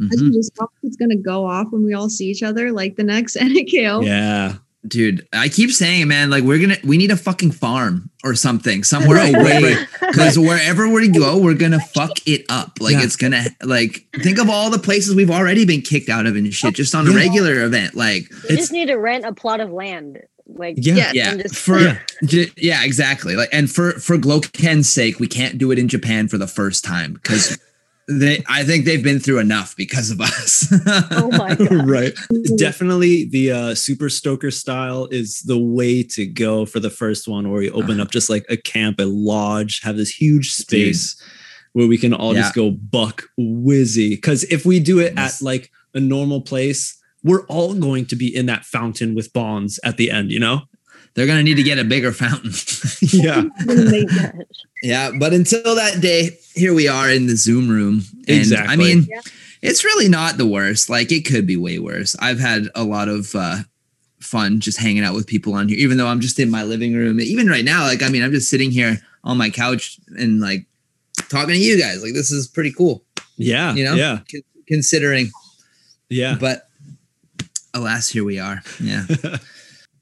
Mm-hmm. just hope it's gonna go off when we all see each other, like the next NAKO. Yeah. Dude, I keep saying, man, like we're gonna we need a fucking farm or something somewhere away. Because wherever we go, we're gonna fuck it up. Like yeah. it's gonna like think of all the places we've already been kicked out of and shit just on a regular event. Like we just need to rent a plot of land like yeah yeah just, for yeah. yeah. exactly like and for for Gloken's sake we can't do it in Japan for the first time because they I think they've been through enough because of us. Oh my god. right. Definitely the uh, Super Stoker style is the way to go for the first one, where we open Uh-huh. up just like a camp, a lodge, have this huge space where we can all just go buck whizzy. Because if we do it Yes. at like a normal place, we're all going to be in that fountain with bonds at the end, you know? They're gonna need to get a bigger fountain. yeah. My gosh. yeah, but until that day, here we are in the Zoom room. And Exactly. I mean, Yeah. it's really not the worst. Like it could be way worse. I've had a lot of uh fun just hanging out with people on here, even though I'm just in my living room. Even right now, like I mean, I'm just sitting here on my couch and like talking to you guys. Like this is pretty cool, Yeah. You know? Yeah. con- considering. Yeah. But alas, here we are. Yeah.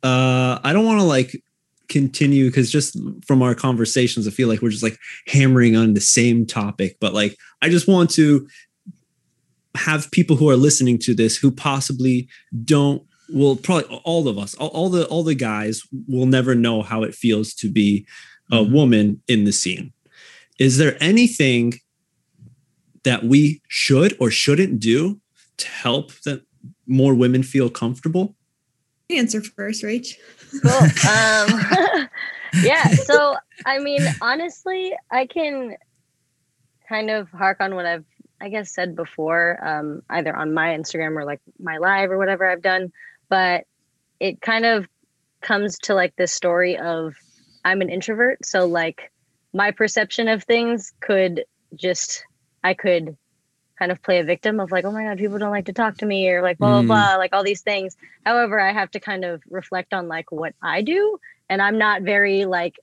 uh i don't want to like continue because just from our conversations i feel like we're just like hammering on the same topic but like i just want to have people who are listening to this who possibly don't will probably all of us all, all the all the guys will never know how it feels to be a Mhm. woman in the scene is there anything that we should or shouldn't do to help that more women feel comfortable Answer first, Rach. Cool. Um, yeah. So, I mean, honestly, I can kind of hark on what I've, I guess, said before, um, either on my Instagram or like my live or whatever I've done. But it kind of comes to like this story of I'm an introvert. So, like, my perception of things could just, I could kind of play a victim of like, oh my God, people don't like to talk to me or like blah, Mm. blah, blah, like all these things. However, I have to kind of reflect on like what I do. And I'm not very like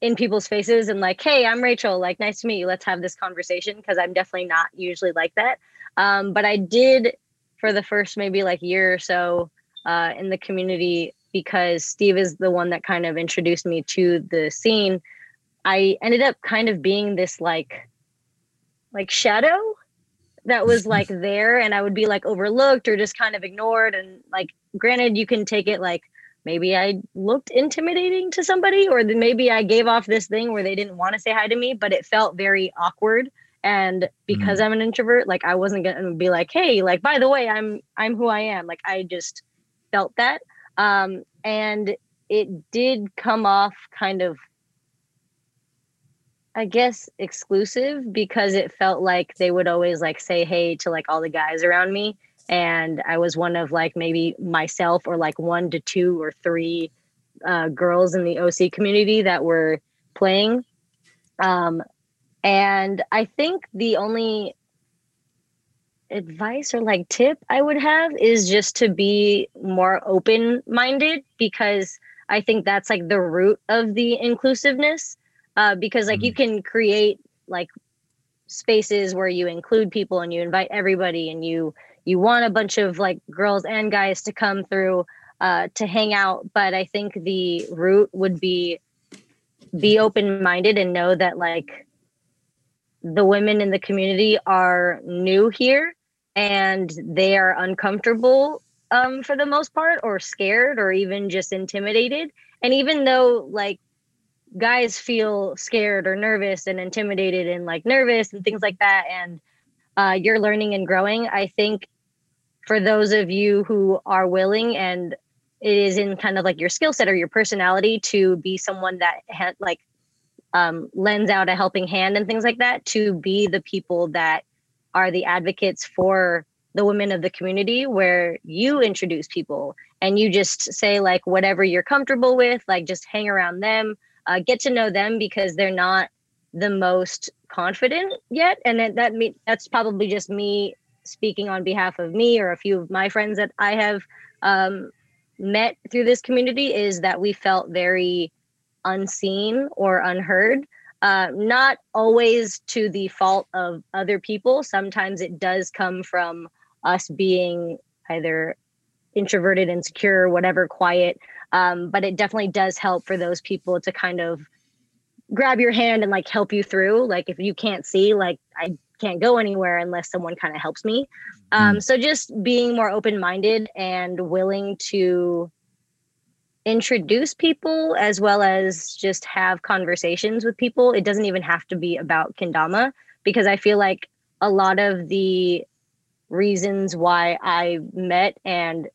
in people's faces and like, hey, I'm Rachel. Like, nice to meet you. Let's have this conversation. Cause I'm definitely not usually like that. Um, but I did for the first maybe like year or so uh, in the community because Steve is the one that kind of introduced me to the scene. I ended up kind of being this like like shadow that was like there and I would be like overlooked or just kind of ignored and like granted you can take it like maybe I looked intimidating to somebody or maybe I gave off this thing where they didn't want to say hi to me but it felt very awkward. And because I'm an introvert like I wasn't going to be like hey like by the way I'm I'm who I am. Like I just felt that. Um and it did come off kind of I guess exclusive because it felt like they would always like say hey to like all the guys around me. And I was one of like maybe myself or like one to two or three uh, girls in the OC community that were playing. Um and I think the only advice or like tip I would have is just to be more open minded because I think that's like the root of the inclusiveness uh, because like you can create like spaces where you include people and you invite everybody and you you want a bunch of like girls and guys to come through uh, to hang out. But i think the root would be be open minded and know that like the women in the community are new here and they are uncomfortable um, for the most part or scared or even just intimidated. And even though like guys feel scared or nervous and intimidated and like nervous and things like that and uh, you're learning and growing i think for those of you who are willing and it is in kind of like your skill set or your personality to be someone that ha- like um, lends out a helping hand and things like that to be the people that are the advocates for the women of the community where you introduce people and you just say like whatever you're comfortable with like just hang around them uh, get to know them because they're not the most confident yet. And that, that me, that's probably just me speaking on behalf of me or a few of my friends that i have um, met through this community is that we felt very unseen or unheard. Uh, not always to the fault of other people. Sometimes it does come from us being either introverted insecure whatever quiet um, but it definitely does help for those people to kind of grab your hand and like help you through. Like if you can't see like i can't go anywhere unless someone kind of helps me. Um, so just being more open-minded and willing to introduce people as well as just have conversations with people it doesn't even have to be about kendama because i feel like a lot of the reasons why I met and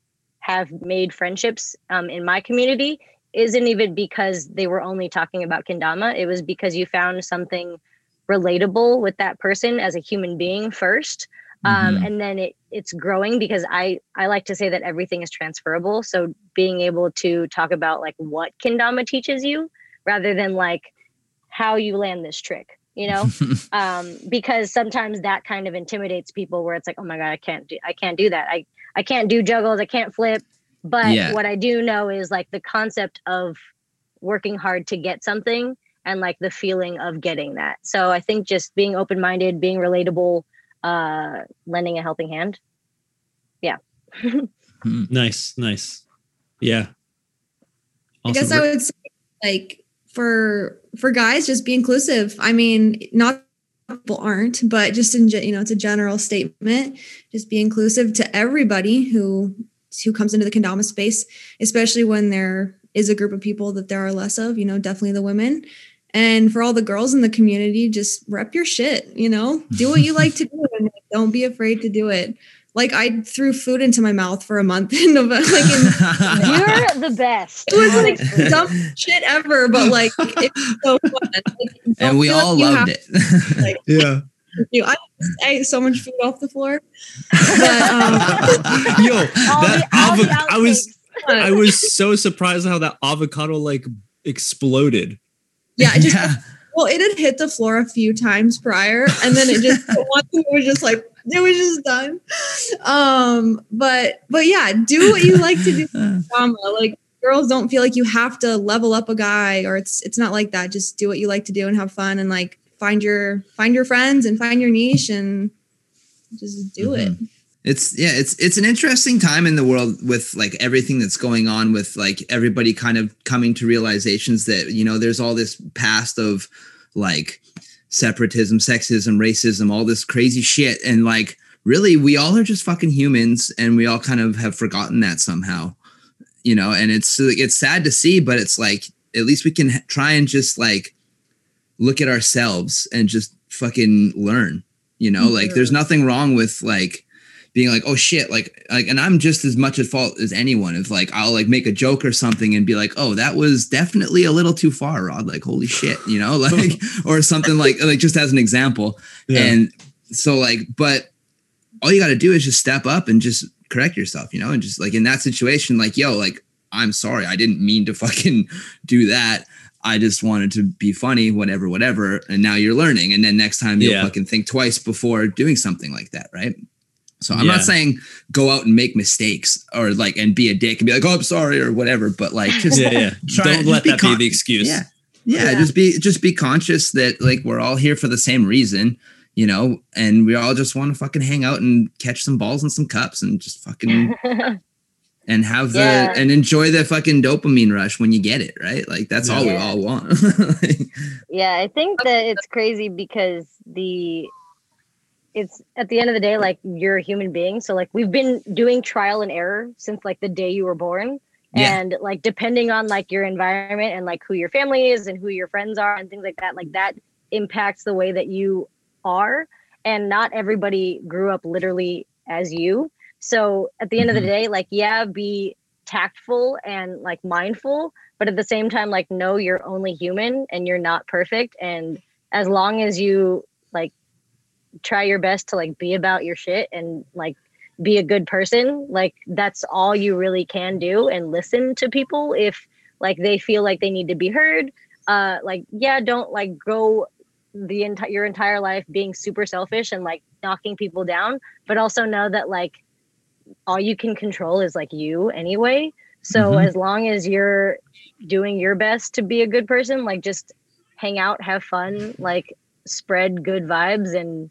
have made friendships um, in my community isn't even because they were only talking about kendama. It was because you found something relatable with that person as a human being first. Um, Mhm. and then it it's growing because I I like to say that everything is transferable. So being able to talk about like what kendama teaches you rather than like how you land this trick, you know, um, because sometimes that kind of intimidates people where it's like, oh my god, I can't do I can't do that. I I can't do juggles. I can't flip. But Yeah. what I do know is like the concept of working hard to get something and like the feeling of getting that. So I think just being open minded, being relatable, uh, lending a helping hand. Yeah. nice, nice. Yeah. I guess I would say like for for guys, just be inclusive. I mean, not people aren't, but just in you know, it's a general statement. Just be inclusive to everybody who who comes into the kendama space, especially when there is a group of people that there are less of. You know, definitely the women. And for all the girls in the community, just rep your shit. You know, do what you like to do, and don't be afraid to do it. Like I threw food into my mouth for a month in November. Like in, You're the best. it was like honestly. dumb shit ever, but like it's so fun. Like, and we feel like all loved have it. Like, yeah. to do- I, I ate so much food off the floor. But um, Yo, that the- avo- I was. I was so surprised how that avocado like exploded. yeah, it just yeah. well, it had hit the floor a few times prior, and then it just once it was just like it was just done. Um, but but yeah, do what you like to do. Drama. Like girls don't feel like you have to level up a guy, or it's it's not like that. Just do what you like to do and have fun, and like find your find your friends and find your niche and just do it. it's yeah it's it's an interesting time in the world with like everything that's going on with like everybody kind of coming to realizations that you know there's all this past of like separatism sexism racism all this crazy shit. And like really we all are just fucking humans and we all kind of have forgotten that somehow you know? And it's it's sad to see but it's like at least we can try and just like look at ourselves and just fucking learn you know? Like there's nothing wrong with like being like oh shit like like and i'm just as much at fault as anyone. If like i'll like make a joke or something and be like oh that was definitely a little too far rod. Like holy shit you know like or something like like just as an example. And so like but all you got to do is just step up and just correct yourself you know and just like in that situation like yo like i'm sorry. I didn't mean to fucking do that. I just wanted to be funny whatever whatever. And now you're learning. And then next time you'll Yeah. fucking think twice before doing something like that right so i'm Yeah. not saying go out and make mistakes or like and be a dick and be like oh i'm sorry or whatever but like just yeah, yeah. Try- Don't just let be that be con- the excuse. yeah. yeah Yeah. just be just be conscious that like we're all here for the same reason you know and we all just want to fucking hang out and catch some balls and some cups and just fucking and have the Yeah. and enjoy the fucking dopamine rush when you get it right like that's all we all want Yeah, I think that it's crazy because the it's at the end of the day like you're a human being. So like we've been doing trial and error since like the day you were born. Yeah. and like depending on like your environment and like who your family is and who your friends are and things like that like that impacts the way that you are. And not everybody grew up literally as you. So at the end of Mhm. the day like yeah be tactful and like mindful. But at the same time like know you're only human and you're not perfect. And as long as you try your best to like be about your shit and like be a good person like that's all you really can do and listen to people if like they feel like they need to be heard uh like yeah don't like go the entire your entire life being super selfish and like knocking people down but also know that like all you can control is like you anyway so Mhm. as long as you're doing your best to be a good person like just hang out have fun like spread good vibes and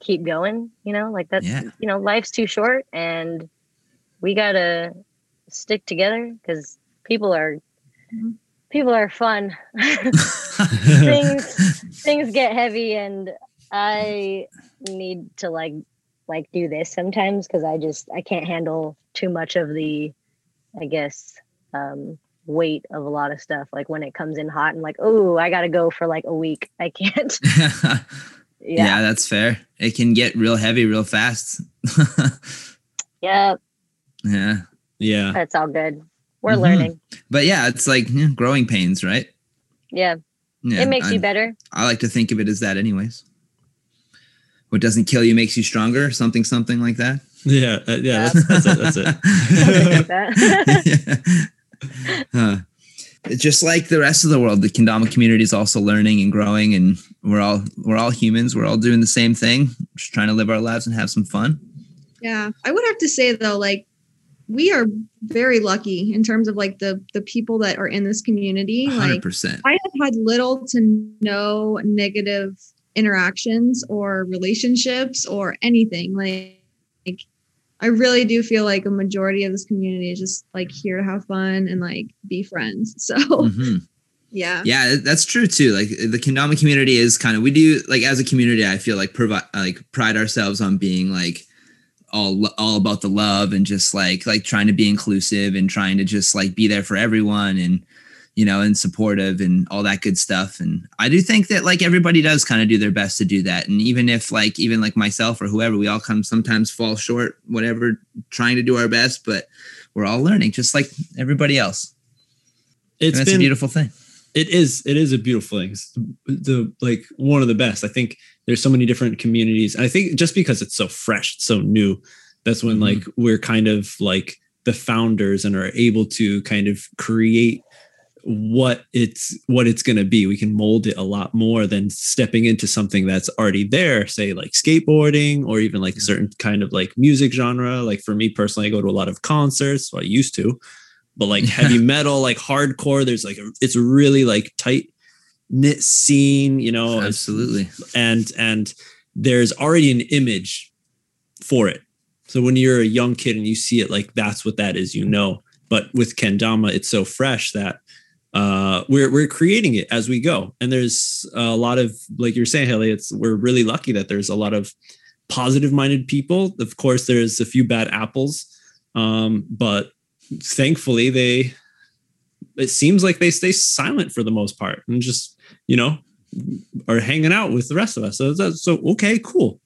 keep going you know like that's Yeah. you know life's too short and we gotta stick together because people are Mhm. people are fun things things get heavy and i need to like like do this sometimes because i just i can't handle too much of the i guess um weight of a lot of stuff like when it comes in hot and like oh i gotta go for like a week i can't Yeah. Yeah. that's fair. It can get real heavy real fast. Yeah. yeah. Yeah. That's all good. We're Mhm. learning. But yeah, it's like yeah, growing pains, right? Yeah. Yeah, it makes I, you better. I like to think of it as that, anyways. What doesn't kill you makes you stronger, something, something like that. Yeah. uh, yeah. That's, that's it. That's Something it. like that. Huh. It's just like the rest of the world, the Kendama community is also learning and growing, and we're all we're all humans. We're all doing the same thing, just trying to live our lives and have some fun. Yeah, I would have to say though, like we are very lucky in terms of like the the people that are in this community. Hundred Like percent. I have had little to no negative interactions or relationships or anything. Like, like I really do feel like a majority of this community is just like here to have fun and like be friends. So Mhm. yeah. Yeah, that's true too. Like the Kendama community is kind of we do like as a community. I feel like provide like pride ourselves on being like all all about the love and just like like trying to be inclusive and trying to just like be there for everyone and you know and supportive and all that good stuff. And I do think that like everybody does kind of do their best to do that. And even if like even like myself or whoever, we all come sometimes fall short, whatever, trying to do our best, but we're all learning just like everybody else. It's been a beautiful thing. it is it is a beautiful thing it's the like one of the best i think there's so many different communities and i think just because it's so fresh it's so new that's when Mhm. like we're kind of like the founders and are able to kind of create what it's what it's going to be. We can mold it a lot more than stepping into something that's already there say like skateboarding or even like a certain kind of like music genre. Like for me personally i go to a lot of concerts. Well, i used to. But like heavy metal like hardcore there's like a, it's really like tight knit scene you know? Absolutely. and and there's already an image for it. So when you're a young kid and you see it like that's what that is you know? But with kendama it's so fresh that uh we're we're creating it as we go. And there's a lot of like you're saying Haley it's we're really lucky that there's a lot of positive minded people. Of course there's a few bad apples um but thankfully they it seems like they stay silent for the most part and just you know are hanging out with the rest of us. So that's so okay cool.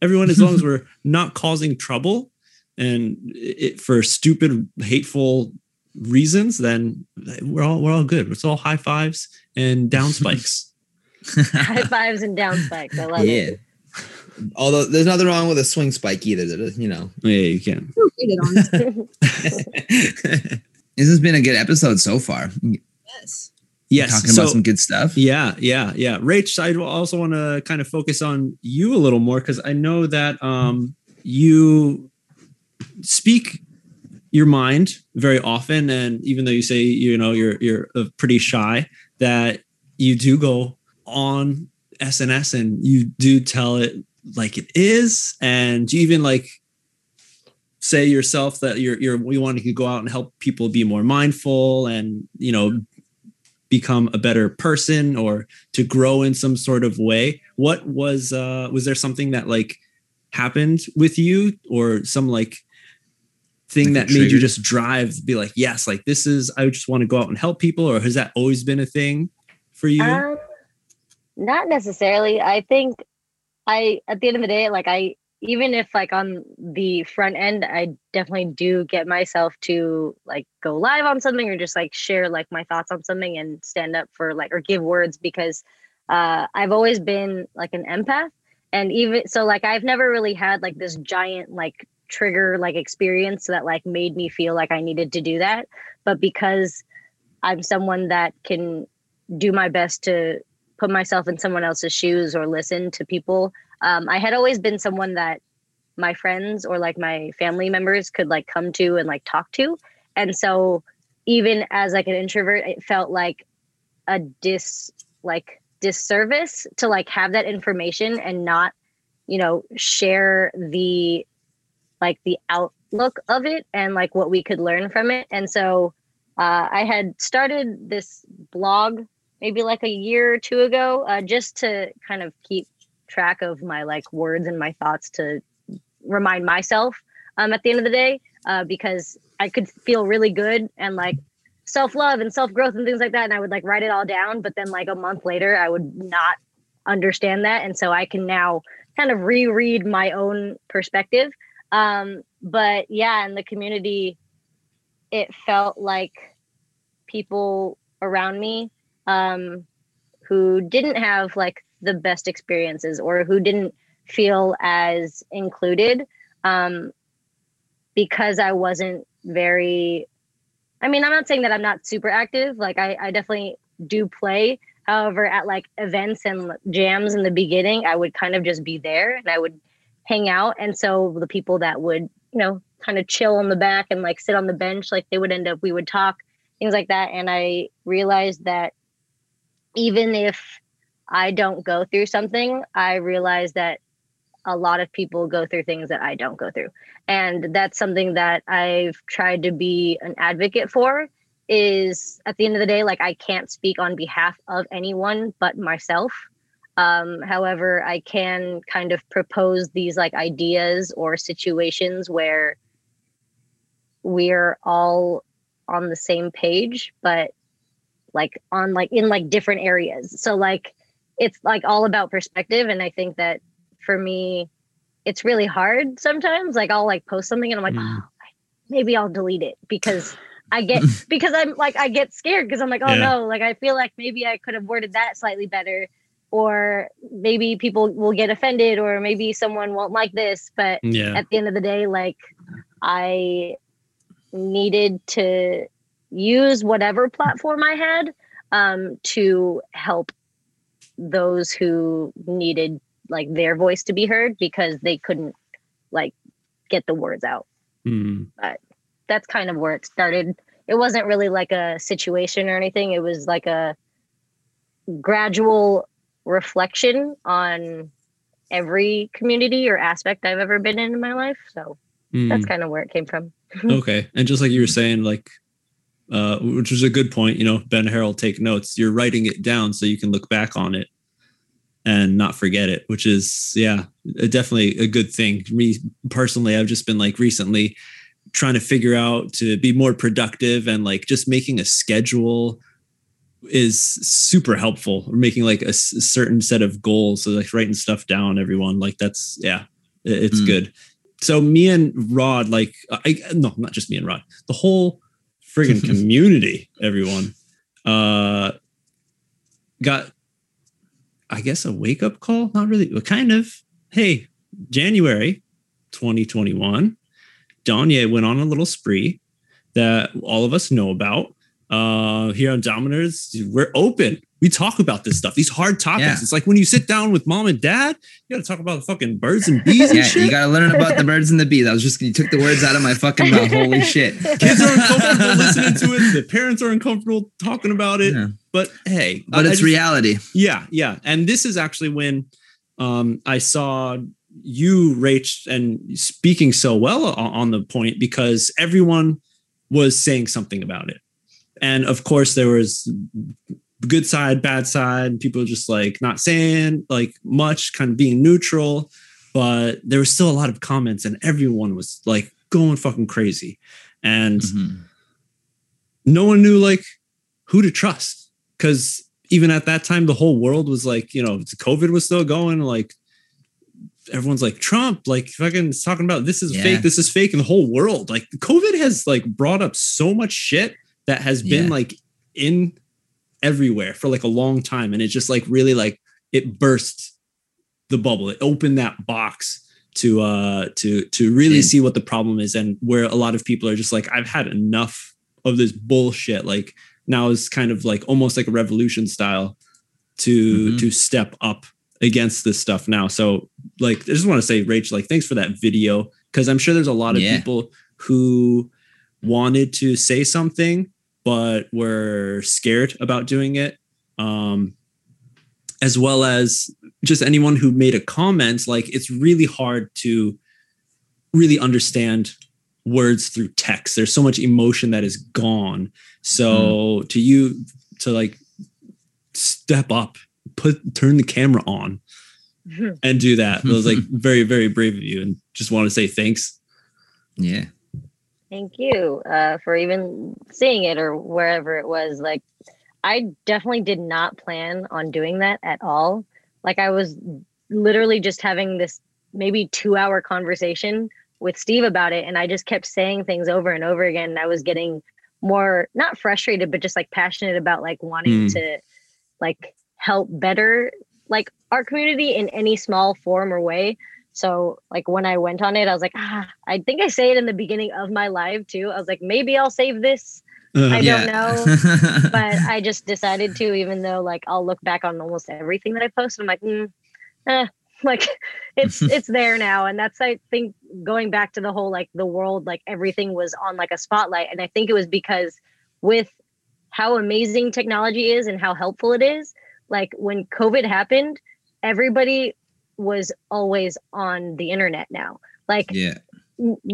Everyone as long as we're not causing trouble and it for stupid hateful reasons then we're all we're all good it's all high fives and down spikes High fives and down spikes. I love yeah. it. Although there's nothing wrong with a swing spike either, you know. yeah you can Who this? this has been a good episode so far. Yes. yes Talking so about some good stuff. Yeah, yeah, yeah. Rach, I also want to kind of focus on you a little more because I know that um, you speak your mind very often, and even though you say you know you're you're uh, pretty shy, that you do go on SNS and you do tell it like it is, and you even like say yourself that you're you're we want to go out and help people be more mindful and you know become a better person or to grow in some sort of way. What was uh was there something that like happened with you or some like thing Like that made you just drive be like yes like this is i just want to go out and help people or has that always been a thing for you? Um, not necessarily. I think I, at the end of the day, like I, even if like on the front end, I definitely do get myself to like go live on something or just like share like my thoughts on something and stand up for like or give words because uh, I've always been like an empath. And even so like I've never really had like this giant like trigger like experience that like made me feel like I needed to do that but because I'm someone that can do my best to put myself in someone else's shoes or listen to people. Um, I had always been someone that my friends or like my family members could like come to and like talk to. And so even as like an introvert, it felt like a dis like disservice to like have that information and not, you know, share the like the outlook of it and like what we could learn from it. And so uh, I had started this blog maybe like a year or two ago, uh, just to kind of keep track of my like words and my thoughts to remind myself um, at the end of the day, uh, because I could feel really good and like self love and self growth and things like that. And I would like write it all down, but then like a month later, I would not understand that and so i can now kind of reread my own perspective um, but yeah in the community it felt like people around me um, who didn't have like the best experiences or who didn't feel as included um, because I wasn't very. I mean, I'm not saying that I'm not super active. Like, I, I definitely do play. However, at like events and jams in the beginning, I would kind of just be there and I would hang out. And so the people that would, you know, kind of chill on the back and like sit on the bench, like they would end up, we would talk, things like that. And I realized that even if I don't go through something, I realize that a lot of people go through things that I don't go through. And that's something that I've tried to be an advocate for is at the end of the day like I can't speak on behalf of anyone but myself. Um, however, I can kind of propose these like ideas or situations where we're all on the same page, but like on like in like different areas. So like it's like all about perspective. And I think that for me, it's really hard sometimes. Like I'll like post something and I'm like, Mm. oh, maybe I'll delete it because I get because I'm like I get scared because I'm like, oh Yeah. no, like I feel like maybe I could have worded that slightly better. Or maybe people will get offended, or maybe someone won't like this. But Yeah. at the end of the day, like I needed to use whatever platform I had um, to help those who needed like their voice to be heard because they couldn't like get the words out. Mm. That's kind of where it started. It wasn't really like a situation or anything. It was like a gradual reflection on every community or aspect I've ever been in in my life. So Mm. that's kind of where it came from. okay and just like you were saying like uh which was a good point you know ben harold take notes you're writing it down so you can look back on it and not forget it which is yeah definitely a good thing me personally i've just been like recently trying to figure out to be more productive and like just making a schedule is super helpful or making like a, s- certain set of goals so like writing stuff down everyone like that's yeah it- it's Mm. good so me and Rod, like, I no, not just me and Rod, the whole friggin' community, everyone, uh, got, I guess, a wake up call. Not really, but kind of. Hey, January 2021, Danye went on a little spree that all of us know about. Uh, here on Dominators, we're open. We talk about this stuff, these hard topics. Yeah. It's like when you sit down with mom and dad, you got to talk about the fucking birds and bees and Yeah, shit. you got to learn about the birds and the bees. I was just you took the words out of my fucking mouth. Holy shit! kids are uncomfortable listening to it. The parents are uncomfortable talking about it. Yeah. But hey, But I it's just- reality. Yeah, yeah. And this is actually when um, I saw you, Rach, and speaking so well on the point because everyone was saying something about it. And of course, there was good side, bad side, people just like not saying like much, kind of being neutral. But there was still a lot of comments, and everyone was like going fucking crazy. And Mhm. no one knew like who to trust because even at that time the whole world was like you know covid was still going like everyone's like trump like fucking talking about this is Yeah. fake this is fake in the whole world like covid has like brought up so much shit that has been Yeah. like in everywhere for like a long time and it just like really like it burst the bubble it opened that box to uh to to really Did. see what the problem is and where a lot of people are just like i've had enough of this bullshit like now is kind of like almost like a revolution style to Mhm. to step up against this stuff now so like i just want to say rach like thanks for that video because i'm sure there's a lot of Yeah. people who wanted to say something but were scared about doing it. Um as well as just anyone who made a comment like it's really hard to really understand words through text. There's so much emotion that is gone. So to you to like step up put turn the camera on and do that. It was like very very brave of you and just want to say thanks. Yeah. Thank you uh, for even seeing it or wherever it was. Like, I definitely did not plan on doing that at all. like I was literally just having this maybe two hour conversation with Steve about it. And I just kept saying things over and over again. And I was getting more, not frustrated, but just like passionate about like wanting Mm. to like help better like our community in any small form or way. So like when I went on it, I was like, ah, I think I say it in the beginning of my live too. I was like, maybe I'll save this, I don't know, but I just decided to, even though like I'll look back on almost everything that I post. I'm like, mm, eh, like it's it's there now, and that's I think going back to the whole like the world, like everything was on like a spotlight, and I think it was because with how amazing technology is and how helpful it is. Like when COVID happened, everybody was always on the internet now. Like yeah.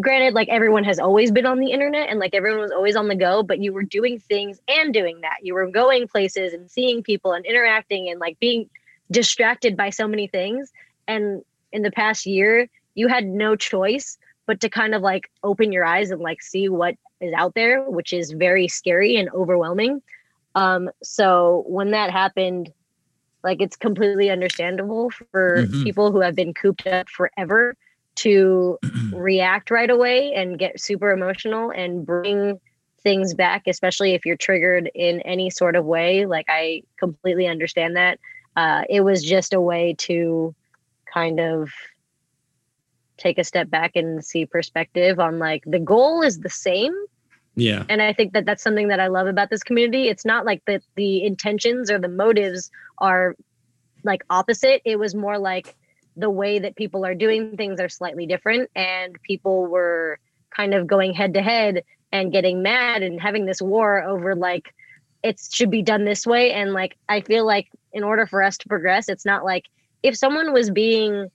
granted like everyone has always been on the internet and like everyone was always on the go but you were doing things and doing that you were going places and seeing people and interacting and like being distracted by so many things and in the past year you had no choice but to kind of like open your eyes and like see what is out there which is very scary and overwhelming um so when that happened like it's completely understandable for Mhm. people who have been cooped up forever to react right away and get super emotional and bring things back especially if you're triggered in any sort of way like i completely understand that uh, it was just a way to kind of take a step back and see perspective on like the goal is the same Yeah. and i think that that's something that i love about this community. It's not like that the intentions or the motives are like opposite. It was more like the way that people are doing things are slightly different and people were kind of going head to head and getting mad and having this war over like it should be done this way. And like i feel like in order for us to progress it's not like if someone was being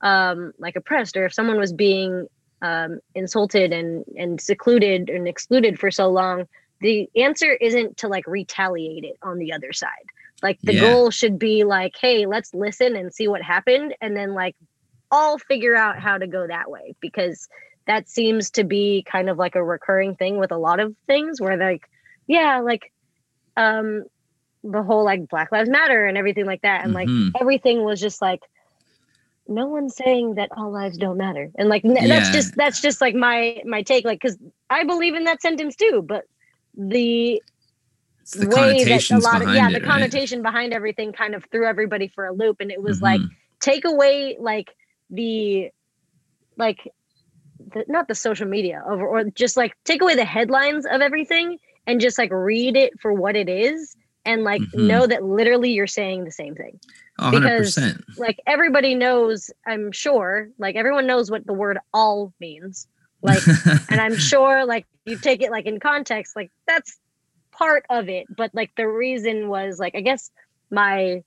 um like oppressed or if someone was being um insulted and and secluded and excluded for so long the answer isn't to like retaliate it on the other side like the Yeah. goal should be like hey let's listen and see what happened and then like all figure out how to go that way because that seems to be kind of like a recurring thing with a lot of things where like yeah like um the whole like black lives matter and everything like that and like Mhm. everything was just like no one's saying that all lives don't matter and like n- that's just that's just like my my take like because i believe in that sentence too but the the way that a lot of yeah it, the right? connotation behind everything kind of threw everybody for a loop and it was like Mhm. take away like the like the, not the social media of, or just like take away the headlines of everything and just like read it for what it is and like Mhm. know that literally you're saying the same thing Oh, because- 100%. like everybody knows i'm sure like everyone knows what the word all means like and i'm sure like you take it like in context like that's part of it but like the reason was like i guess my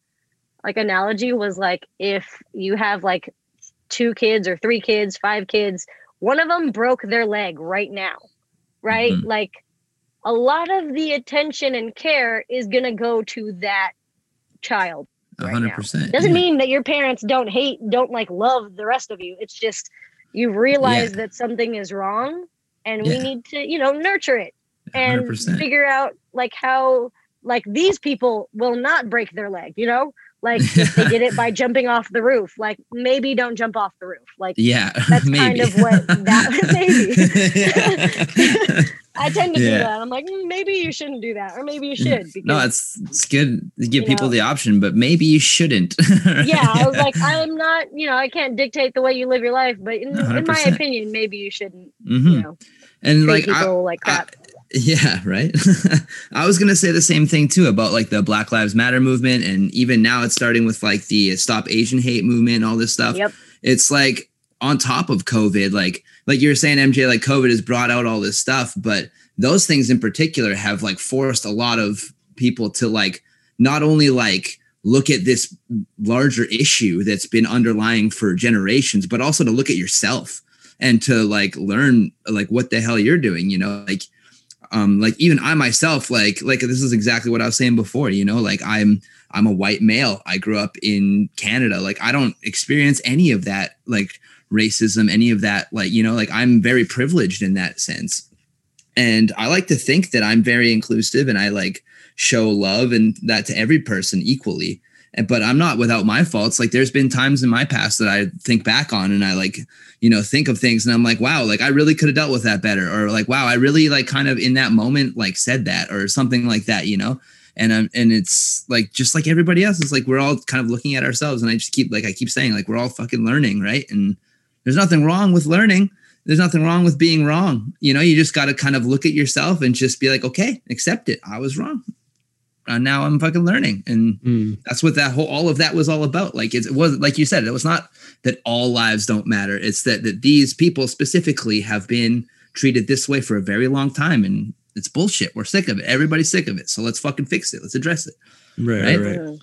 like analogy was like if you have like two kids or three kids five kids one of them broke their leg right now right Mhm. like a lot of the attention and care is going to go to that child right 100%. doesn't yeah. mean that your parents don't hate don't like love the rest of you it's just you realize that something is wrong and we need to you know nurture it and 100%. figure out like how like these people will not break their leg you know like they did it by jumping off the roof like maybe don't jump off the roof like Yeah, That's maybe. kind of what that- maybe. i tend to Yeah. do that i'm like "Mm, maybe you shouldn't do that or maybe you should because no, it's it's good to give people know. the option, but maybe you shouldn't. yeah, I was like, I'm not, you know, I can't dictate the way you live your life, but in, in my opinion, maybe you shouldn't, Mhm. you know, and like I, people like I- crap. Yeah, right. I was gonna say the same thing too about like the Black Lives Matter movement, and even now it's starting with like the Stop Asian Hate movement, and all this stuff. Yep. It's like on top of COVID, like like you were saying, MJ, like COVID has brought out all this stuff, but those things in particular have like forced a lot of people to like not only like look at this larger issue that's been underlying for generations, but also to look at yourself and to like learn like what the hell you're doing, you know, like um like even i myself like like this is exactly what i was saying before you know like i'm i'm a white male. I grew up in canada. Like i don't experience any of that like racism any of that like you know like i'm very privileged in that sense. And i like to think that i'm very inclusive and i like show love and that to every person equally But I'm not without my faults. Like there's been times in my past that I think back on and I like, you know, think of things and I'm like, wow, like I really could have dealt with that better. Or like, wow, I really like kind of in that moment like said that or something like that, you know? And um, and it's like just like everybody else, it's like we're all kind of looking at ourselves. And I just keep like I keep saying, like, we're all fucking learning, right? And there's nothing wrong with learning there's nothing wrong with being wrong. You know, you just got to kind of look at yourself and just be like, okay, accept it. I was wrong. And now I'm fucking learning. And Mm. that's what that whole, all of that was all about. Like it was, like you said, it was not that all lives don't matter. It's that, that these people specifically have been treated this way for a very long time. And it's bullshit. We're sick of it. Everybody's sick of it. So let's fucking fix it. Let's address it Right, Right? right. Mm.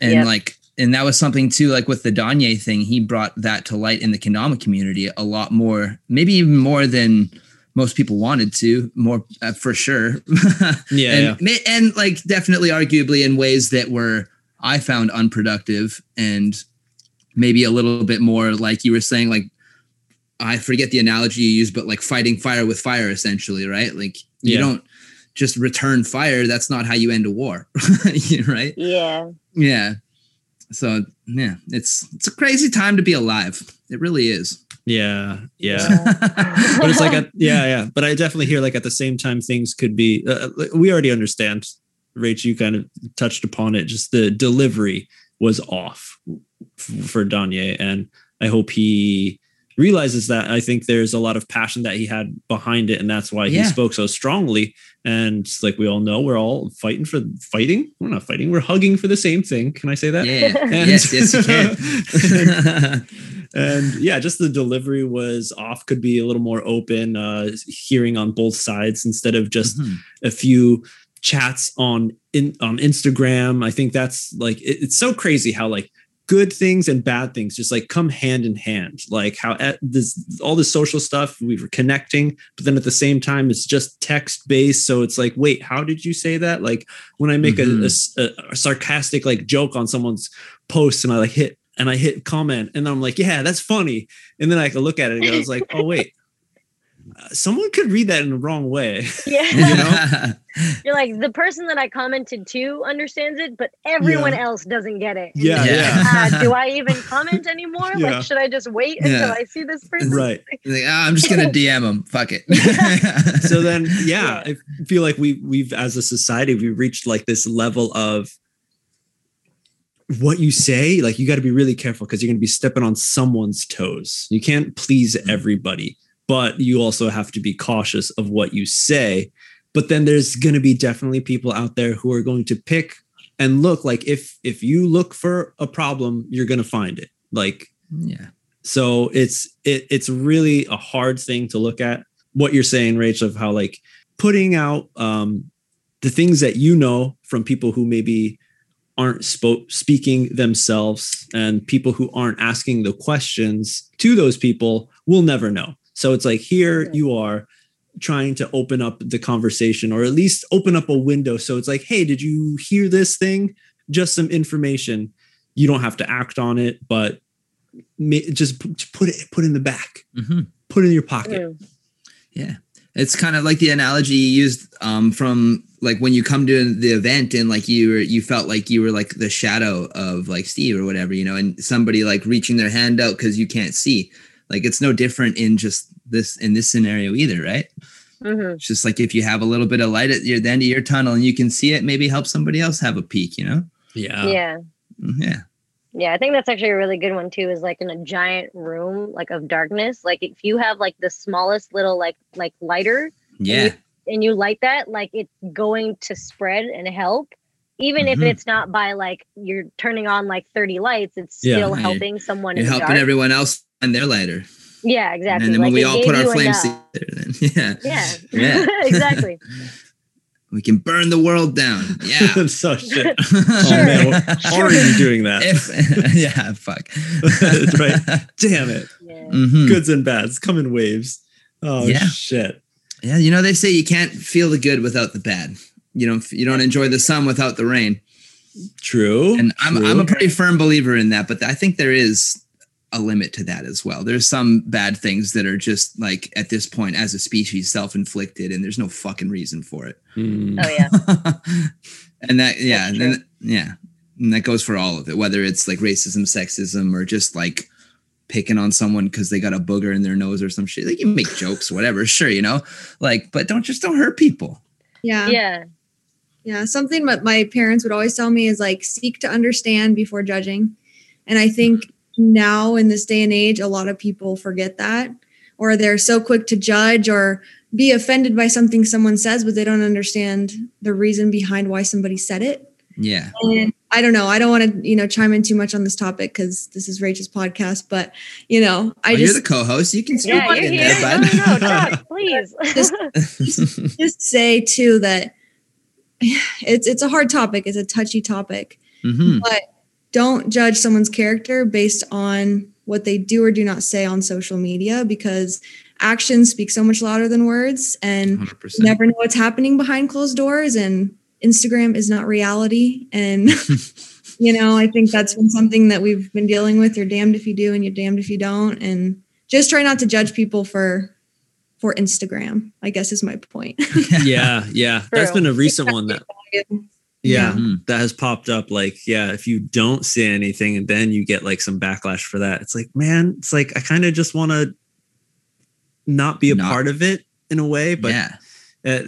and Yep. like and that was something too like with the Danye thing he brought that to light in the kendama community a lot more maybe even more than most people wanted to more uh, for sure Yeah, and, ma- and like definitely arguably in ways that were i found unproductive and maybe a little bit more like you were saying like i forget the analogy you used but like fighting fire with fire essentially right like you Yeah. don't just return fire that's not how you end a war right Yeah. yeah. So yeah, it's it's a crazy time to be alive. It really is. Yeah, yeah. Yeah. but it's like a, yeah yeah but i definitely hear like at the same time things could be uh, we already understand rach you kind of touched upon it just the delivery was off f- for Danye, and i hope he realizes that i think there's a lot of passion that he had behind it and that's why he spoke so strongly and like we all know we're all fighting for fighting we're not fighting we're hugging for the same thing can i say that Yeah. And- yes, yes, you can. and yeah just the delivery was off could be a little more open uh hearing on both sides instead of just Mhm. a few chats on in on instagram i think that's like it- it's so crazy how like good things and bad things just like come hand in hand. Like how at this all this social stuff we were connecting but then at the same time it's just text based. So it's like wait how did you say that? Like when i make a- Mhm. a a, a sarcastic like joke on someone's post and i like hit and i hit comment and i'm like yeah that's funny. And then i can look at it and I was like oh wait someone could read that in the wrong way Yeah. You know? You're like the person that I commented to understands it, but everyone else doesn't get it. And Yeah, yeah. like, "Ah, do I even comment anymore? Yeah. Like, should I just wait until I see this person? right like, ah, I'm just gonna DM him. Fuck it. so then yeah, Yeah. i feel like we we've as a society we've reached like this level of what you say like you got to be really careful because you're going to be stepping on someone's toes you can't please Mhm. everybody but you also have to be cautious of what you say. But then there's going to be definitely people out there who are going to pick and look like if if you look for a problem you're going to find it. Like yeah. so it's it, it's really a hard thing to look at. What you're saying rachel of how like putting out um the things that you know from people who maybe aren't spoke speaking themselves and people who aren't asking the questions to those people will never know so it's like here you are trying to open up the conversation or at least open up a window so it's like hey did you hear this thing just some information you don't have to act on it but just put it put it in the back Mhm. put it in your pocket. Yeah. It's kind of like the analogy you used um, from like when you come to the event and like you were you felt like you were like the shadow of like Steve or whatever, you know, and somebody like reaching their hand out because you can't see. Like it's no different in just this in this scenario either, right? Mhm. It's just like if you have a little bit of light at your the end of your tunnel and you can see it, maybe help somebody else have a peek, you know? yeah yeah. Mm, Yeah. Yeah, I think that's actually a really good one too. Is like in a giant room, like of darkness. Like if you have like the smallest little like like lighter, Yeah. and you light that, like it's going to spread and help. Even Mhm. if it's not by like you're turning on like 30 lights, it's Yeah. still helping someone You're in helping dark. everyone else find their lighter. yeah, exactly. And then when we all put our flames enough. together, then yeah. Yeah. Yeah. exactly. We can burn the world down. Yeah. so shit oh oh man we're already doing that If yeah, fuck. Right. damn it Yeah. Mhm. goods and bads come in waves oh Yeah. shit Yeah, you know they say you can't feel the good without the bad. You don't you don't enjoy the sun without the rain. true And I'm true. I'm a pretty firm believer in that, but I think there is a limit to that as well. There's some bad things that are just like at this point as a species self-inflicted and there's no fucking reason for it. Mm. Oh yeah. and that yeah, and then, yeah. And that goes for all of it, whether it's like racism, sexism, or just like picking on someone because they got a booger in their nose or some shit. Like you make jokes, whatever, sure, you know, like, but don't just don't hurt people. Yeah. Yeah. Yeah. Something that my parents would always tell me is like seek to understand before judging. And I think now in this day and age, a lot of people forget that, or they're so quick to judge or be offended by something someone says, but they don't understand the reason behind why somebody said it. Yeah. And I don't know. I don't want to, you know, chime in too much on this topic because this is Rachel's podcast. But you know, I Oh, just you're the co-host. You can speak Yeah, in here. there, No, no, no, bud. talk, please. just say too that it's it's a hard topic. It's a touchy topic. Mhm. but don't judge someone's character based on what they do or do not say on social media because actions speak so much louder than words and 100%. you never know what's happening behind closed doors and instagram is not reality. And you know i think that's been something that we've been dealing with. You're damned if you do and you're damned if you don't. And just try not to judge people for for instagram i guess is my point. Yeah, yeah. that's been a recent one that yeah, Mhm. that has popped up. Like, yeah, if you don't say anything and then you get like some backlash for that, it's like, man, it's like I kind of just want to not be a Not- part of it in a way, but yeah. uh,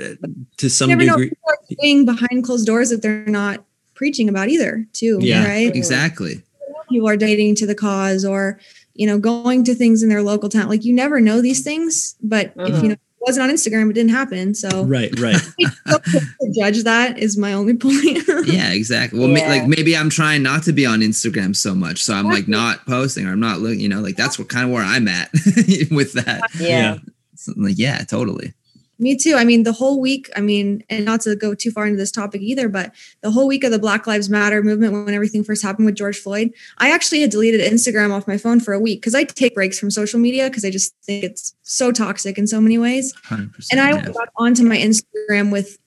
to some you never know degree, people are doing behind closed doors that they're not preaching about either too Yeah. right Exactly. people are dating to the cause or you know going to things in their local town like you never know these things but if Mhm. you know it wasn't on instagram it didn't happen so right, right. Don't judge that is my only point Yeah, exactly. Well, ma- like maybe I'm trying not to be on Instagram so much, so I'm like not posting or I'm not looking. You know, like that's what kind of where I'm at with that. yeah. So, like, yeah, totally. Me too i mean the whole week i mean and not to go too far into this topic either but the whole week of the black lives matter movement when everything first happened with george floyd i actually had deleted instagram off my phone for a week because i take breaks from social media because i just think it's so toxic in so many ways 100%. And I yeah. got onto my Instagram with,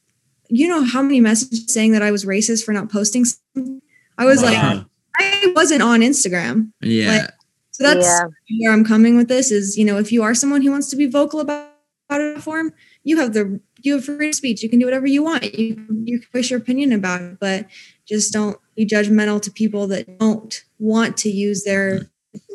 you know, how many messages saying that I was racist for not posting. Something? I was like, uh-huh. I wasn't on Instagram. yeah, So that's Yeah. where I'm coming with this is, you know, if you are someone who wants to be vocal about about a form, you have the you have free speech. You can do whatever you want. You you can voice your opinion about it, but just don't be judgmental to people that don't want to use their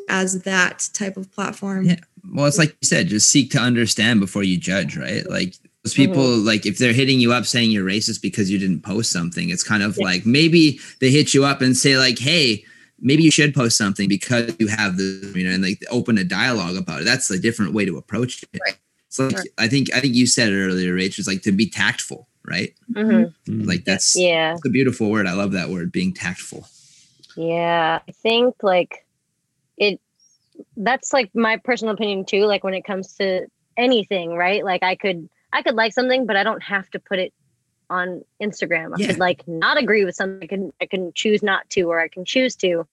as that type of platform. Yeah. well, it's like you said, just seek to understand before you judge, right? Like those mm-hmm. people, like if they're hitting you up saying you're racist because you didn't post something, it's kind of Yeah. like maybe they hit you up and say like, hey. Maybe you should post something because you have the, you know, and like open a dialogue about it. That's a different way to approach it. Right. It's like Sure. I think I think you said it earlier, Rach. It's like to be tactful, right? Mhm. Mm. Like that's Yeah. It's a beautiful word. I love that word, being tactful. Yeah, I think like it that's like my personal opinion too like when it comes to anything, right? Like I could I could like something but I don't have to put it on Instagram. I Yeah. could like not agree with something. I can I can choose not to or I can choose to.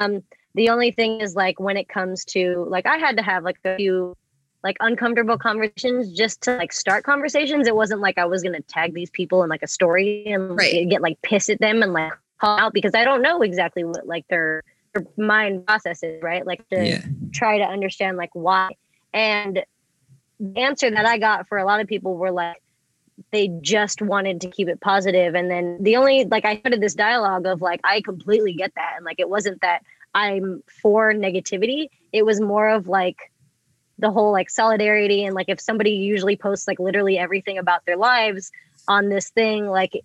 Um the only thing is like when it comes to like I had to have like a few like uncomfortable conversations just to like start conversations. It wasn't like I was gonna tag these people in like a story and like, Right. get like pissed at them and like call out because I don't know exactly what like their their mind processes, right? Like to Yeah. try to understand like why. And the answer that I got for a lot of people were like they just wanted to keep it positive and then the only like I started this dialogue of like I completely get that and like it wasn't that I'm for negativity it was more of like the whole like solidarity and like if somebody usually posts like literally everything about their lives on this thing like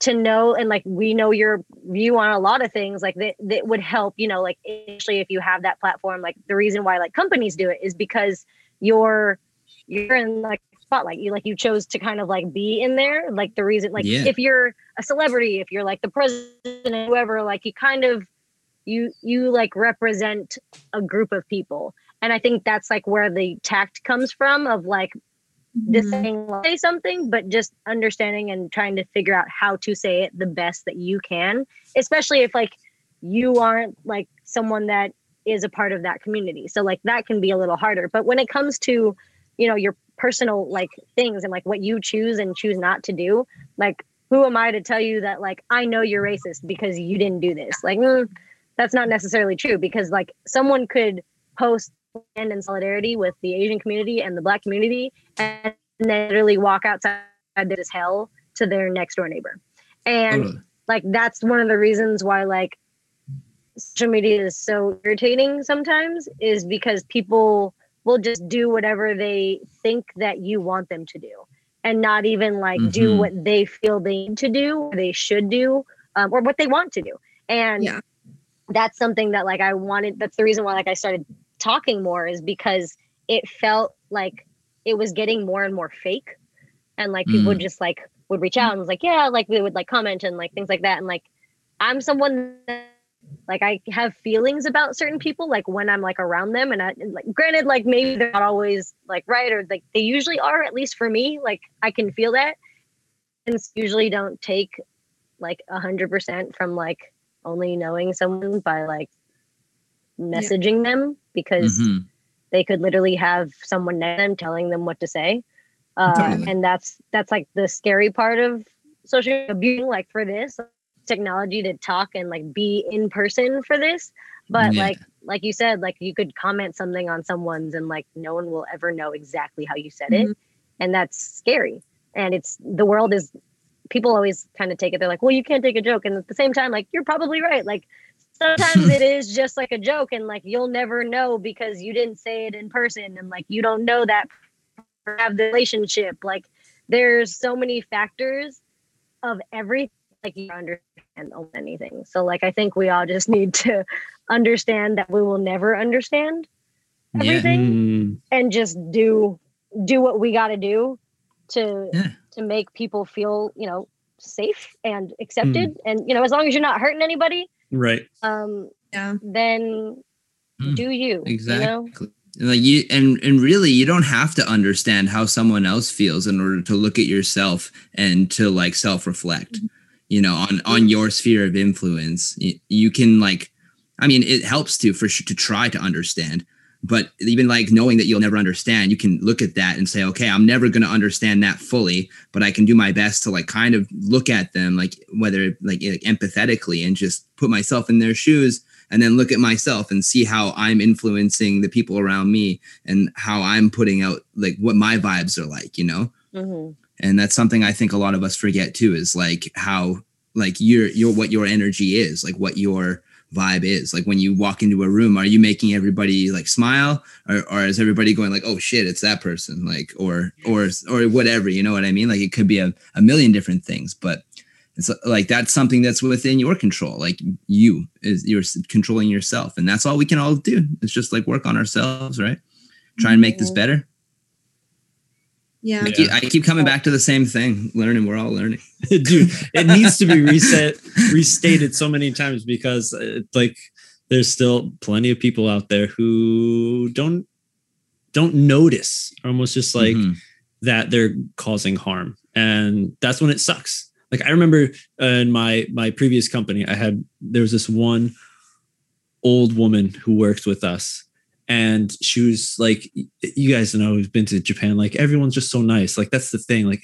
to know and like we know your view on a lot of things like that that would help you know like especially if you have that platform like the reason why like companies do it is because you're you're in like spotlight you like you chose to kind of like be in there like the reason like Yeah. if you're a celebrity if you're like the president whoever like you kind of you you like represent a group of people and i think that's like where the tact comes from of like just Mhm. saying say something but just understanding and trying to figure out how to say it the best that you can especially if like you aren't like someone that is a part of that community. So like that can be a little harder. But when it comes to you know your personal like things and like what you choose and choose not to do like who am i to tell you that like i know you're racist because you didn't do this? Like mm, that's not necessarily true because like someone could post stand in solidarity with the asian community and the black community and then literally walk outside this hell to their next door neighbor and Totally. like that's one of the reasons why like social media is so irritating sometimes is because people will just do whatever they think that you want them to do and not even like do Mhm. what they feel they need to do or they should do um, or what they want to do and Yeah. that's something that like i wanted that's the reason why like i started talking more is because it felt like it was getting more and more fake. And like people Mm. would just like would reach out and was like yeah like they would like comment and like things like that. And like i'm someone that, like i have feelings about certain people like when i'm like around them. And i and, like granted like maybe they're not always like right or like they usually are at least for me like i can feel that. And usually don't take like a hundred percent from like only knowing someone by like messaging them because Mhm. they could literally have someone next to them telling them what to say. Uh, Totally. and that's that's like the scary part of social abuse like for this technology to talk and like be in person for this. But Yeah. like like you said like you could comment something on someone's and like no one will ever know exactly how you said it. And that's scary. And it's the world is people always kind of take it they're like well you can't take a joke. And at the same time like you're probably right. Like sometimes it is just like a joke and like you'll never know because you didn't say it in person and like you don't know that have the relationship. Like there's so many factors of everything like you understand anything. So like i think we all just need to understand that we will never understand everything Mm, and just do do what we got to do to Yeah. to make people feel you know safe and accepted. And you know as long as you're not hurting anybody right. um Yeah. then Mm, do you Exactly. you know Like you and and really you don't have to understand how someone else feels in order to look at yourself and to like self-reflect. You know, on on your sphere of influence. You, you can like I mean it helps to for sure to try to understand. But even like knowing that you'll never understand, you can look at that and say, okay, I'm never going to understand that fully, but I can do my best to like kind of look at them like whether like, like empathetically and just put myself in their shoes and then look at myself and see how I'm influencing the people around me and how I'm putting out like what my vibes are like, you know? Mhm. And that's something I think a lot of us forget too is like how like your your what your energy is, like what your vibe is. Like when you walk into a room, are you making everybody like smile or, or is everybody going like, oh shit, it's that person? Like or or or whatever, you know what I mean? Like it could be a, a million different things, but it's like that's something that's within your control. Like you is you're controlling yourself, and that's all we can all do. It's just like work on ourselves, right? Try and make this better. Yeah. I, keep, I keep coming back to the same thing. Learning, we're all learning. dude it needs to be reset restated so many times because it's like there's still plenty of people out there who don't don't notice almost just like Mhm. that they're causing harm and that's when it sucks like i remember uh, in my my previous company i had there was this one old woman who worked with us and she was like you guys know who's been to japan like everyone's just so nice. Like that's the thing like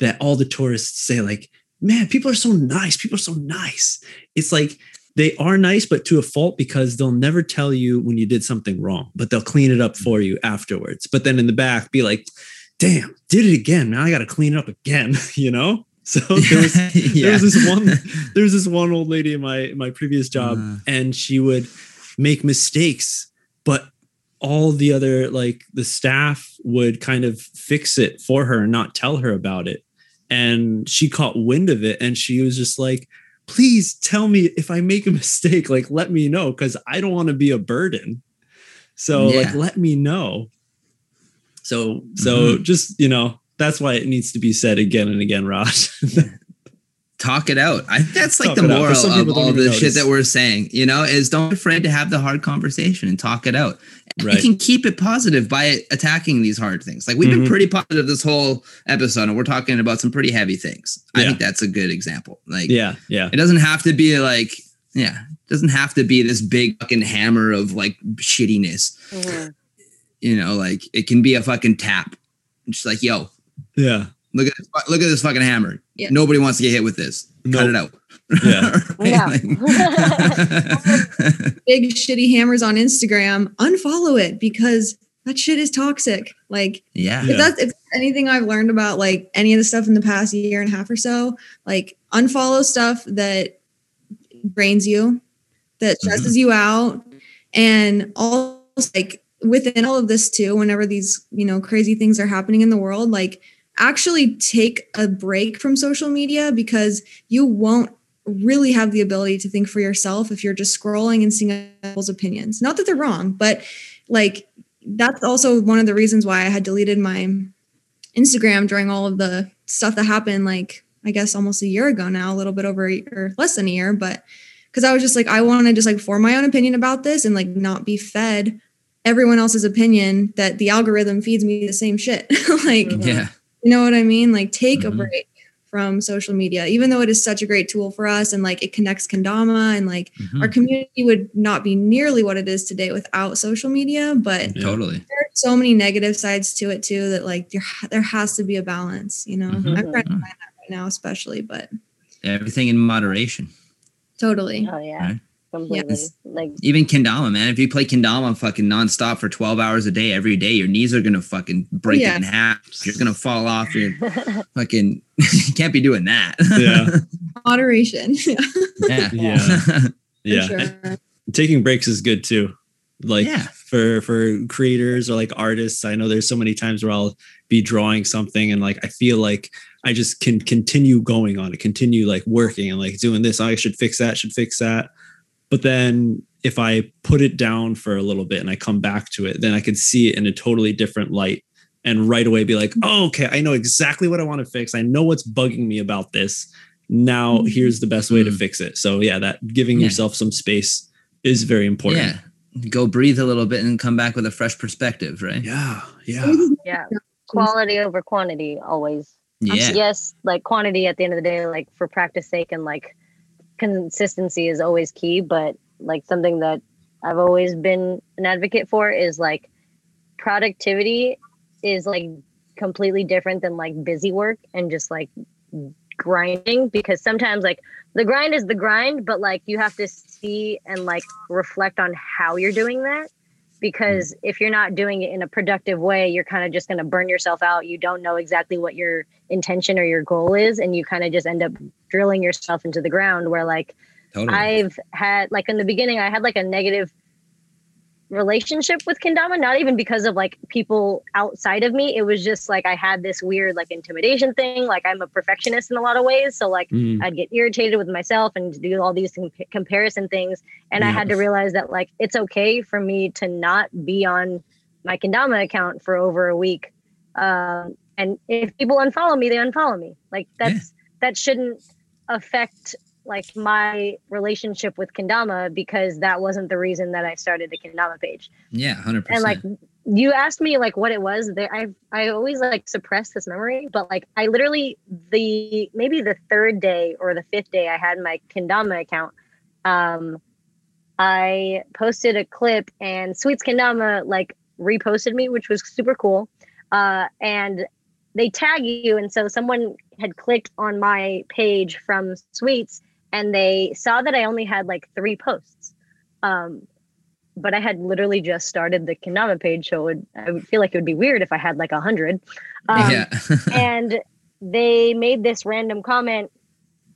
that all the tourists say like man people are so nice people are so nice. It's like they are nice but to a fault because they'll never tell you when you did something wrong but they'll clean it up for you afterwards. But then in the back be like damn did it again now i gotta clean it up again you know? So there was there was this one there was this one old lady in my my previous job Uh. and she would make mistakes but all the other like the staff would kind of fix it for her and not tell her about it. And she caught wind of it and she was just like please tell me if i make a mistake like let me know because i don't want to be a burden. So like let me know. So so mm-hmm. just you know that's why it needs to be said again and again Rach talk it out. I think that's like Talk the it out, 'cause moral of all even the shit that we're saying. You know, is don't be afraid to have the hard conversation and talk it out. And Right. You can keep it positive by attacking these hard things. Like we've Mhm. been pretty positive this whole episode, and we're talking about some pretty heavy things. I think that's a good example. Like, yeah yeah it doesn't have to be like, yeah, it doesn't have to be this big fucking hammer of like shittiness. Mhm. You know, like it can be a fucking tap. It's just like, yo, yeah look at this, look at this fucking hammer. Yeah. Nobody wants to get hit with this. Cut it out. Yeah. Right? Like- Big shitty hammers on Instagram. Unfollow it because that shit is toxic. Like Yeah. Yeah. if that's if anything I've learned about like any of the stuff in the past year and a half or so, like unfollow stuff that drains you, that mm-hmm. stresses you out, and all like within all of this too. Whenever these you know crazy things are happening in the world, like actually take a break from social media because you won't really have the ability to think for yourself if you're just scrolling and seeing people's opinions. Not that they're wrong, but like that's also one of the reasons why I had deleted my Instagram during all of the stuff that happened, like I guess almost a year ago now, a little bit over a year, less than a year, but because I was just like, I want to just like form my own opinion about this and like not be fed everyone else's opinion that the algorithm feeds me the same shit. like. Yeah. You know what I mean? Like, take Mhm. a break from social media, even though it is such a great tool for us and like it connects Kendama and like Mhm. our community would not be nearly what it is today without social media. But Yeah. Totally. there are so many negative sides to it too that like there, there has to be a balance, you know. Mhm. I'm trying to find that right now, especially, but Everything in moderation. totally. Oh yeah, Right. Completely. Yes. Like Even kendama, man. If you play kendama fucking nonstop for 12 hours a day every day, your knees are gonna fucking break Yes. in half. You're gonna fall off. You're fucking you can't be doing that. Yeah. Moderation. yeah. Yeah. For Yeah. sure. Taking breaks is good too. Like Yeah. for for creators or like artists, I know there's so many times where I'll be drawing something and like I feel like I just can continue going on it, continue like working and like doing this. I should fix that, should fix that. But then if I put it down for a little bit and I come back to it, then I can see it in a totally different light and right away be like, oh, okay, I know exactly what I want to fix. I know what's bugging me about this. Now Mhm. here's the best way to Mm. fix it. So yeah, that giving Yeah. yourself some space is very important. Yeah. Go breathe a little bit and come back with a fresh perspective, right? Yeah. Yeah. yeah, quality over quantity always. Yeah. Yes, like quantity at the end of the day, like for practice sake and like consistency is always key. But like something that I've always been an advocate for is like productivity is like completely different than like busy work and just like grinding because sometimes like the grind is the grind but like you have to see and like reflect on how you're doing that Mm-hmm. because if you're not doing it in a productive way you're kind of just going to burn yourself out you don't know exactly what your intention or your goal is and you kind of just end up drilling yourself into the ground where like Totally. I've had like in the beginning, I had like a negative relationship with kendama, not even because of like people outside of me. It was just like I had this weird like intimidation thing. Like I'm a perfectionist in a lot of ways, so like Mm. I'd get irritated with myself and do all these com- comparison things. And I had to realize that like it's okay for me to not be on my kendama account for over a week. Um, and if people unfollow me, they unfollow me. Like Yeah. that's that shouldn't affect like my relationship with kendama because that wasn't the reason that I started the kendama page. yeah, 100%. And like you asked me like what it was there I I always like suppress this memory, but like I literally the maybe the third day or the fifth day I had my kendama account um I posted a clip and Sweets Kendama like reposted me, which was super cool. Uh, and they tag you, and so someone had clicked on my page from Sweets, and they saw that I only had like three posts. Um, but I had literally just started the Kendama page, so would, I would feel like it would be weird if I had like a hundred. Um, yeah. and they made this random comment.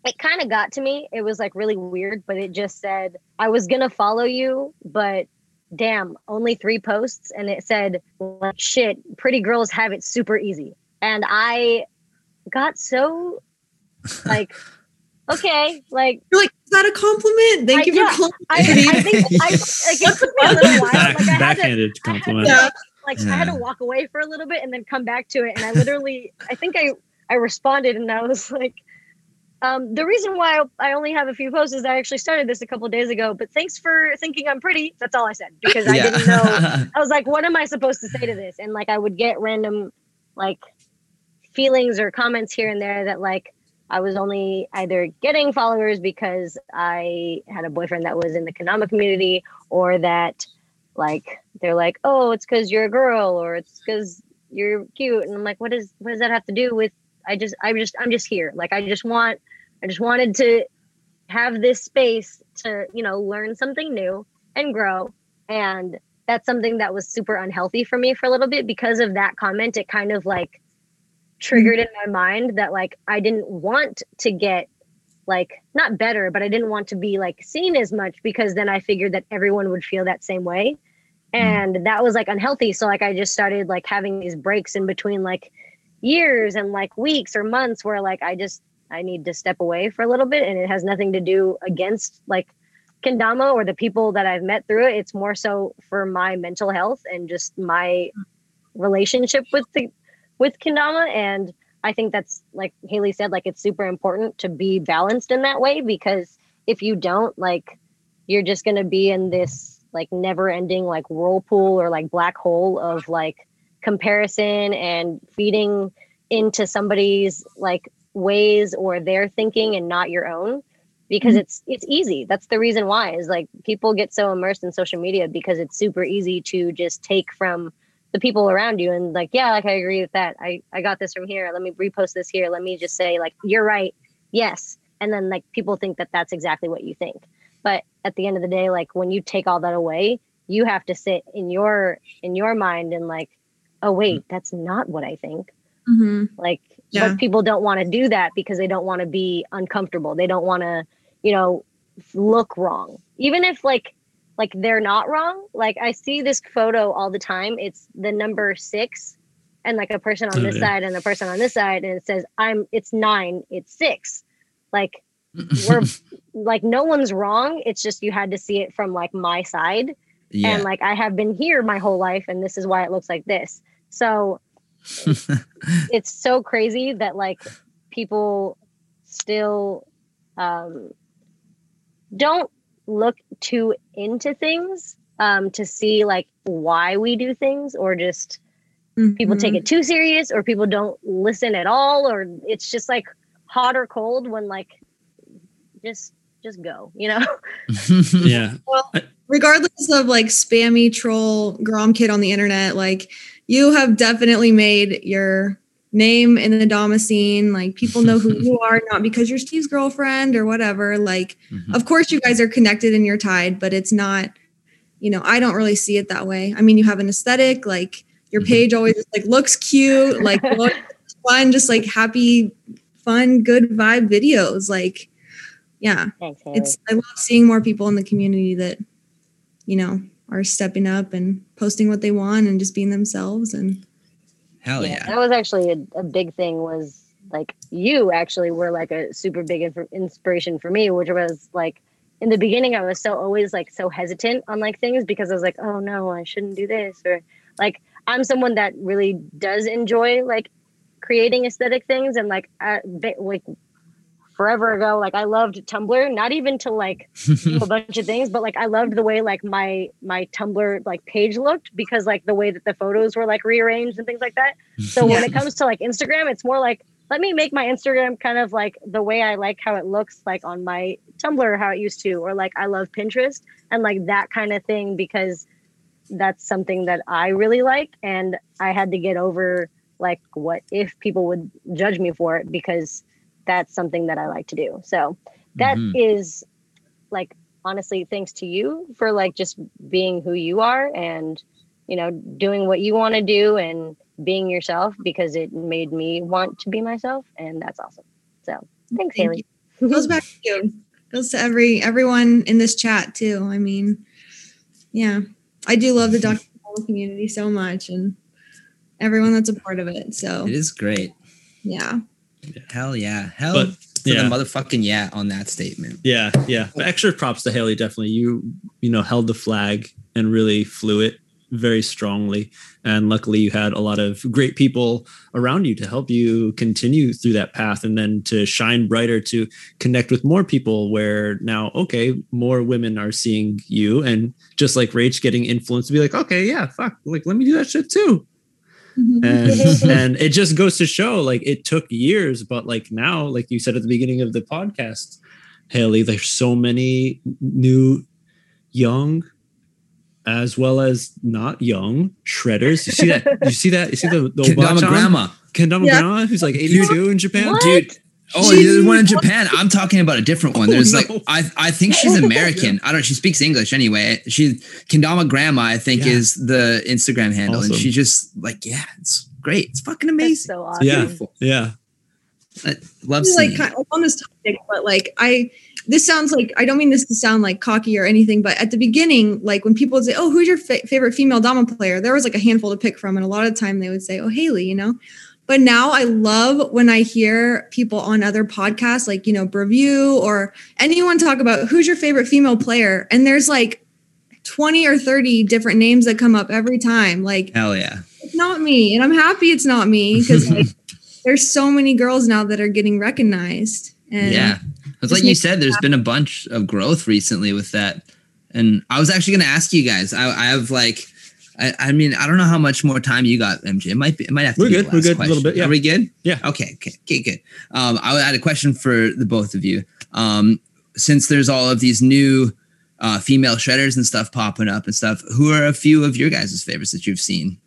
It kind of got to me. It was like really weird, but it just said, I was going to follow you, but damn, only three posts. And it said, like, shit, pretty girls have it super easy. And I got so like, okay, like, You're like, is that a compliment? Thank I- you yeah, for calling. I, I think I, like, it took me a little while. Back, Like, I had to, backhanded I to, compliment. Yeah. like, like I had to walk away for a little bit and then come back to it. And I literally, I think I, I responded and I was like, um, the reason why I, I only have a few posts is I actually started this a couple of days ago. But thanks for thinking I'm pretty. That's all I said because I didn't know. I was like, what am I supposed to say to this? And like, I would get random like feelings or comments here and there that like I was only either getting followers because I had a boyfriend that was in the Kendama community or that like they're like, oh, it's because you're a girl or it's because you're cute. And I'm like, what is what does that have to do with I just I'm just I'm just here. Like I just want I just wanted to have this space to, you know, learn something new and grow. And that's something that was super unhealthy for me for a little bit because of that comment. It kind of like triggered in my mind that like I didn't want to get like not better, but I didn't want to be like seen as much because then I figured that everyone would feel that same way. Hmm. And that was like unhealthy. So like I just started like having these breaks in between like years and like weeks or months where like I just I need to step away for a little bit and it has nothing to do against like kendama or the people that I've met through it. It's more so for my mental health and just my relationship with the with kendama and I think that's like Haley said like it's super important to be balanced in that way because if you don't like you're just going to be in this like never ending like whirlpool or like black hole of like comparison and feeding into somebody's like ways or their thinking and not your own because Mhm. it's it's easy that's the reason why is like people get so immersed in social media because it's super easy to just take from the people around you and like yeah like i agree with that. I i got this from here. Let me repost this here. Let me just say like you're right. Yes. And then like people think that that's exactly what you think. But at the end of the day like when you take all that away you have to sit in your in your mind and like oh wait that's not what i think. Mhm. like Yeah. but people don't want to do that because they don't want to be uncomfortable. They don't want to you know look wrong. Even if like like they're not wrong. Like i see this photo all the time. It's the number six and like a person on this yeah. side and a person on this side and it says i'm it's nine it's six. Like we're like no one's wrong. It's just you had to see it from like my side. Yeah. and like i have been here my whole life and this is why it looks like this. So it's so crazy that like people still um don't look too into things um to see like why we do things or just people take it too serious or people don't listen at all or it's just like hot or cold when like just just go you know Yeah. Well, regardless of like spammy troll grom kid on the internet like you have definitely made your name in the dama scene like people know who you are not because you're steve's girlfriend or whatever like Mhm. of course you guys are connected and you're tied but it's not you know i don't really see it that way i mean you have an aesthetic like your Mhm. page always just, like looks cute like looks fun just like happy fun good vibe videos like yeah thanks Haley. it's i love seeing more people in the community that you know are stepping up and posting what they want and just being themselves and Hell yeah, yeah. that was actually a, a big thing was like you actually were like a super big inf- inspiration for me which was like in the beginning i was so always like so hesitant on like things because i was like oh no i shouldn't do this or like i'm someone that really does enjoy like creating aesthetic things and like I, like forever ago. Like i loved tumblr not even to like a bunch of things but like i loved the way like my my tumblr like page looked because like the way that the photos were like rearranged and things like that. So when it comes to like instagram it's more like let me make my instagram kind of like the way i like how it looks like on my tumblr how it used to or like i love pinterest and like that kind of thing because that's something that i really like and i had to get over like what if people would judge me for it because that's something that i like to do. So that is Mhm. like honestly thanks to you for like just being who you are and you know doing what you want to do and being yourself because it made me want to be myself and that's awesome. So thanks Thank haley. goes back to you goes to every everyone in this chat too i mean yeah. I do love the dr community so much and everyone that's a part of it so. It is great. yeah Hell yeah. Hell But, yeah. the motherfucking yeah on that statement. Yeah, yeah. But extra props to Haley. Definitely, you you know held the flag and really flew it very strongly. And luckily, you had a lot of great people around you to help you continue through that path, and then to shine brighter, to connect with more people. Where now, okay, more women are seeing you, and just like Rach getting influenced to be like, okay, yeah, fuck, like let me do that shit too. Mm-hmm. and and it just goes to show like it took years but like now like you said at the beginning of the podcast haley there's so many new young as well as not young shredders you see that you see that you see the the Kendama watch on? grandma. kendama Yeah. grandma who's like 82 in japan What? Dude, Oh, She- there's one in Japan. I'm talking about a different one. Oh, There's no. like I I think she's American. I don't. Know. She speaks English anyway. She Kendama Grandma, I think, Yeah. is the Instagram handle, Awesome. and she just like yeah, it's great. It's fucking That's amazing. so awesome. Yeah. Beautiful. Yeah. I love like seeing. kind of on this topic, but like I this sounds like I don't mean this to sound like cocky or anything, but at the beginning, like when people would say, "Oh, who's your fa- favorite female Dama player?" There was like a handful to pick from, and a lot of the time they would say, "Oh, Haley," you know. But now I love when I hear people on other podcasts, like you know, Review or anyone talk about who's your favorite female player, and there's like twenty or thirty different names that come up every time. Like Hell yeah. it's not me, and I'm happy it's not me because like there's so many girls now that are getting recognized. And yeah. It's like you said, there's been a bunch of growth recently with that. And I was actually going to ask you guys. I, I have like, I, I mean, I don't know how much more time you got, MJ. It might be. It might have to We're be good. the We're last good. A little bit, yeah. Are we good? Yeah. Okay. Okay. Okay. Good. Um, I had a question for the both of you. Um, since there's all of these new uh, female shredders and stuff popping up and stuff, who are a few of your guys' favorites that you've seen?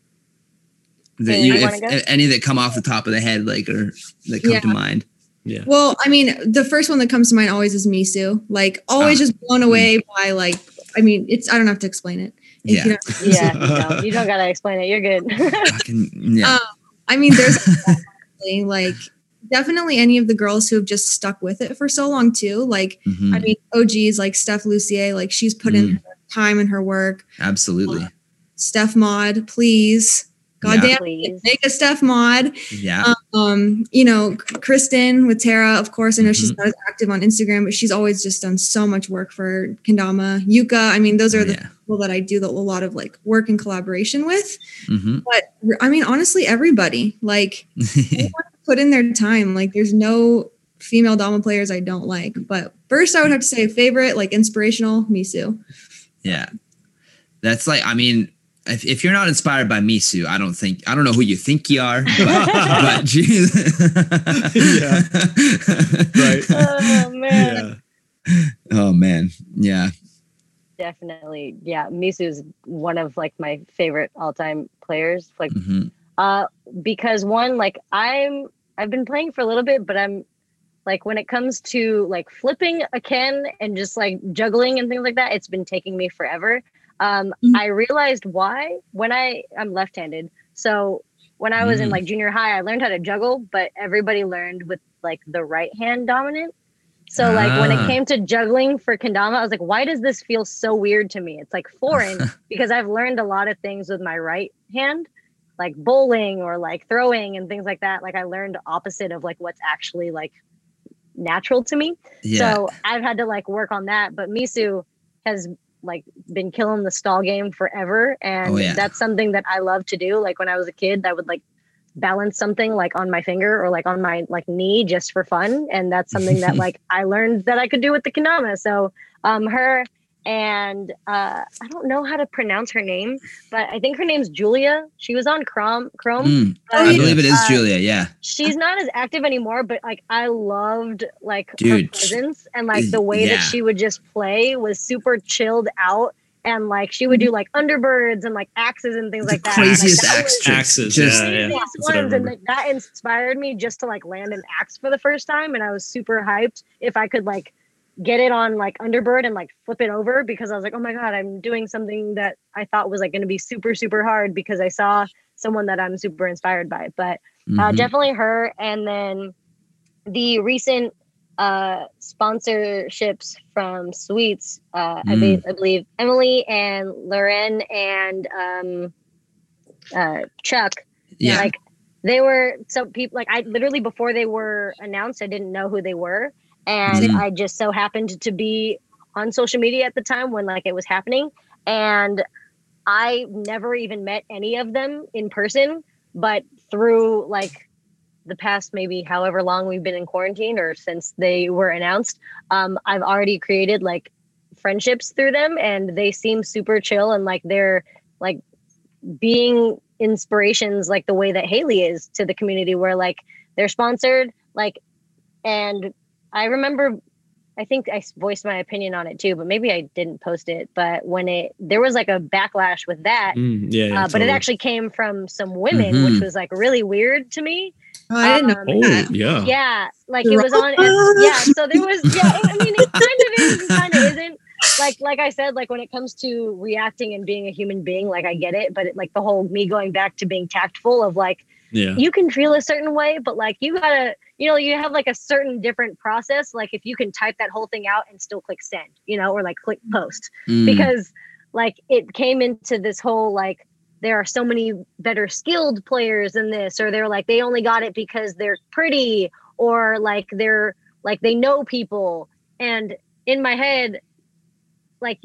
That you, I if, any that come off the top of the head, like, or that come Yeah. to mind. Yeah. Well, I mean, the first one that comes to mind always is Misu. Like, always Ah. just blown away by like. I mean, it's. I don't have to explain it. If Yeah. you don't- Yeah, you don't, you don't gotta explain it. You're good. Fucking, yeah. Um, I mean, there's definitely, like definitely any of the girls who have just stuck with it for so long too. Like, Mhm. I mean, OGs like Steph Lucier, like she's put in her time and her work. Absolutely. Steph Mod, please. God Yeah. damn, Please. make a Steph Mod. Yeah. um you know kristen with tara of course i know she's Mhm. not as active on instagram but she's always just done so much work for kendama yuka i mean those are Oh, the yeah. people that i do the, a lot of like work and collaboration with hmm but i mean honestly everybody like put in their time like there's no female dama players i don't like but first i would have to say favorite like inspirational misu yeah. That's like, I mean, if, if you're not inspired by Misu, I don't think, I don't know who you think you are, but, but geez. Yeah. Right. oh man. Yeah. Oh, man. Yeah. Definitely. Yeah. Misu is one of like my favorite all-time players. Like hmm uh because one, like I'm I've been playing for a little bit, but I'm like when it comes to like flipping a Ken and just like juggling and things like that, it's been taking me forever. Um Mhm. I realized why when I I'm left-handed. So when I was in Mm. like junior high, I learned how to juggle, but everybody learned with like the right hand dominant. So like when Ah. it came to juggling for kendama, I was like, why does this feel so weird to me? It's like foreign because I've learned a lot of things with my right hand, like bowling or like throwing and things like that. Like I learned opposite of like what's actually like natural to me. Yeah. So I've had to like work on that. But Misu has like been killing the stall game forever. And Oh, yeah. that's something that I love to do. Like when I was a kid, I would like balance something like on my finger or like on my like knee just for fun. And that's something that like I learned that I could do with the kendama. So um her and uh I don't know how to pronounce her name, but I think her name's Julia. She was on Chrome Chrome. Mm, but, I believe it is uh, Julia. Yeah. she's not as active anymore, but like I loved like her Dude, presence and like the way yeah. that she would just play was super chilled out and like she would do like underbirds and like axes and things The like that. craziest like, that axe tricks. Axes, Just- yeah, yeah. craziest That's what I ones, and like, that inspired me just to like land an axe for the first time, and I was super hyped if I could like get it on like underbird and like flip it over because I was like, oh my god, I'm doing something that I thought was like going to be super super hard because I saw someone that I'm super inspired by, but uh, Mhm. definitely her and then the recent uh sponsorships from sweets uh I, Mm. be- I believe emily and loren and um uh chuck yeah. like they were so people like i literally before they were announced i didn't know who they were and Mhm. i just so happened to be on social media at the time when like it was happening and i never even met any of them in person but through like the past maybe however long we've been in quarantine or since they were announced um i've already created like friendships through them and they seem super chill and like they're like being inspirations like the way that Haley is to the community where like they're sponsored like and I remember I think I voiced my opinion on it too but maybe I didn't post it but when it there was like a backlash with that Mm, yeah, yeah uh, but it actually came from some women Mhm. which was like really weird to me Oh, I didn't know Um, Oh, that. yeah. yeah like it was on yeah so there was yeah i mean it kind of is and kind of isn't like like i said like when it comes to reacting and being a human being like i get it but it, like the whole me going back to being tactful of like Yeah. you can feel a certain way but like you gotta you know you have like a certain different process like if you can type that whole thing out and still click send you know or like click post. Mm. because like it came into this whole like there are so many better skilled players in this or they're like they only got it because they're pretty or like they're like they know people. And in my head like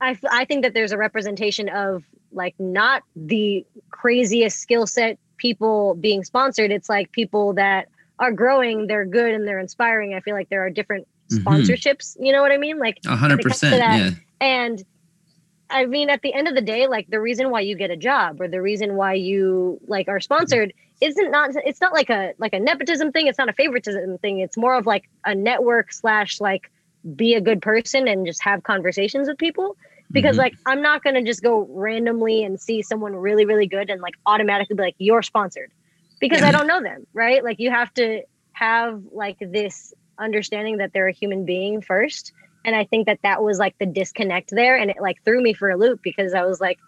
I I think that there's a representation of like not the craziest skill set people being sponsored it's like people that are growing they're good and they're inspiring i feel like there are different Mhm. sponsorships you know what i mean like hundred when it comes to percent. that- Yeah. and I mean, at the end of the day, like the reason why you get a job or the reason why you like are sponsored isn't not it's not like a like a nepotism thing. It's not a favoritism thing. It's more of like a network slash like be a good person and just have conversations with people. Because Mhm. like I'm not gonna just go randomly and see someone really, really good and like automatically be like, you're sponsored. Because Yeah. I don't know them, right? Like you have to have like this understanding that they're a human being first and i think that that was like the disconnect there and it like threw me for a loop because i was like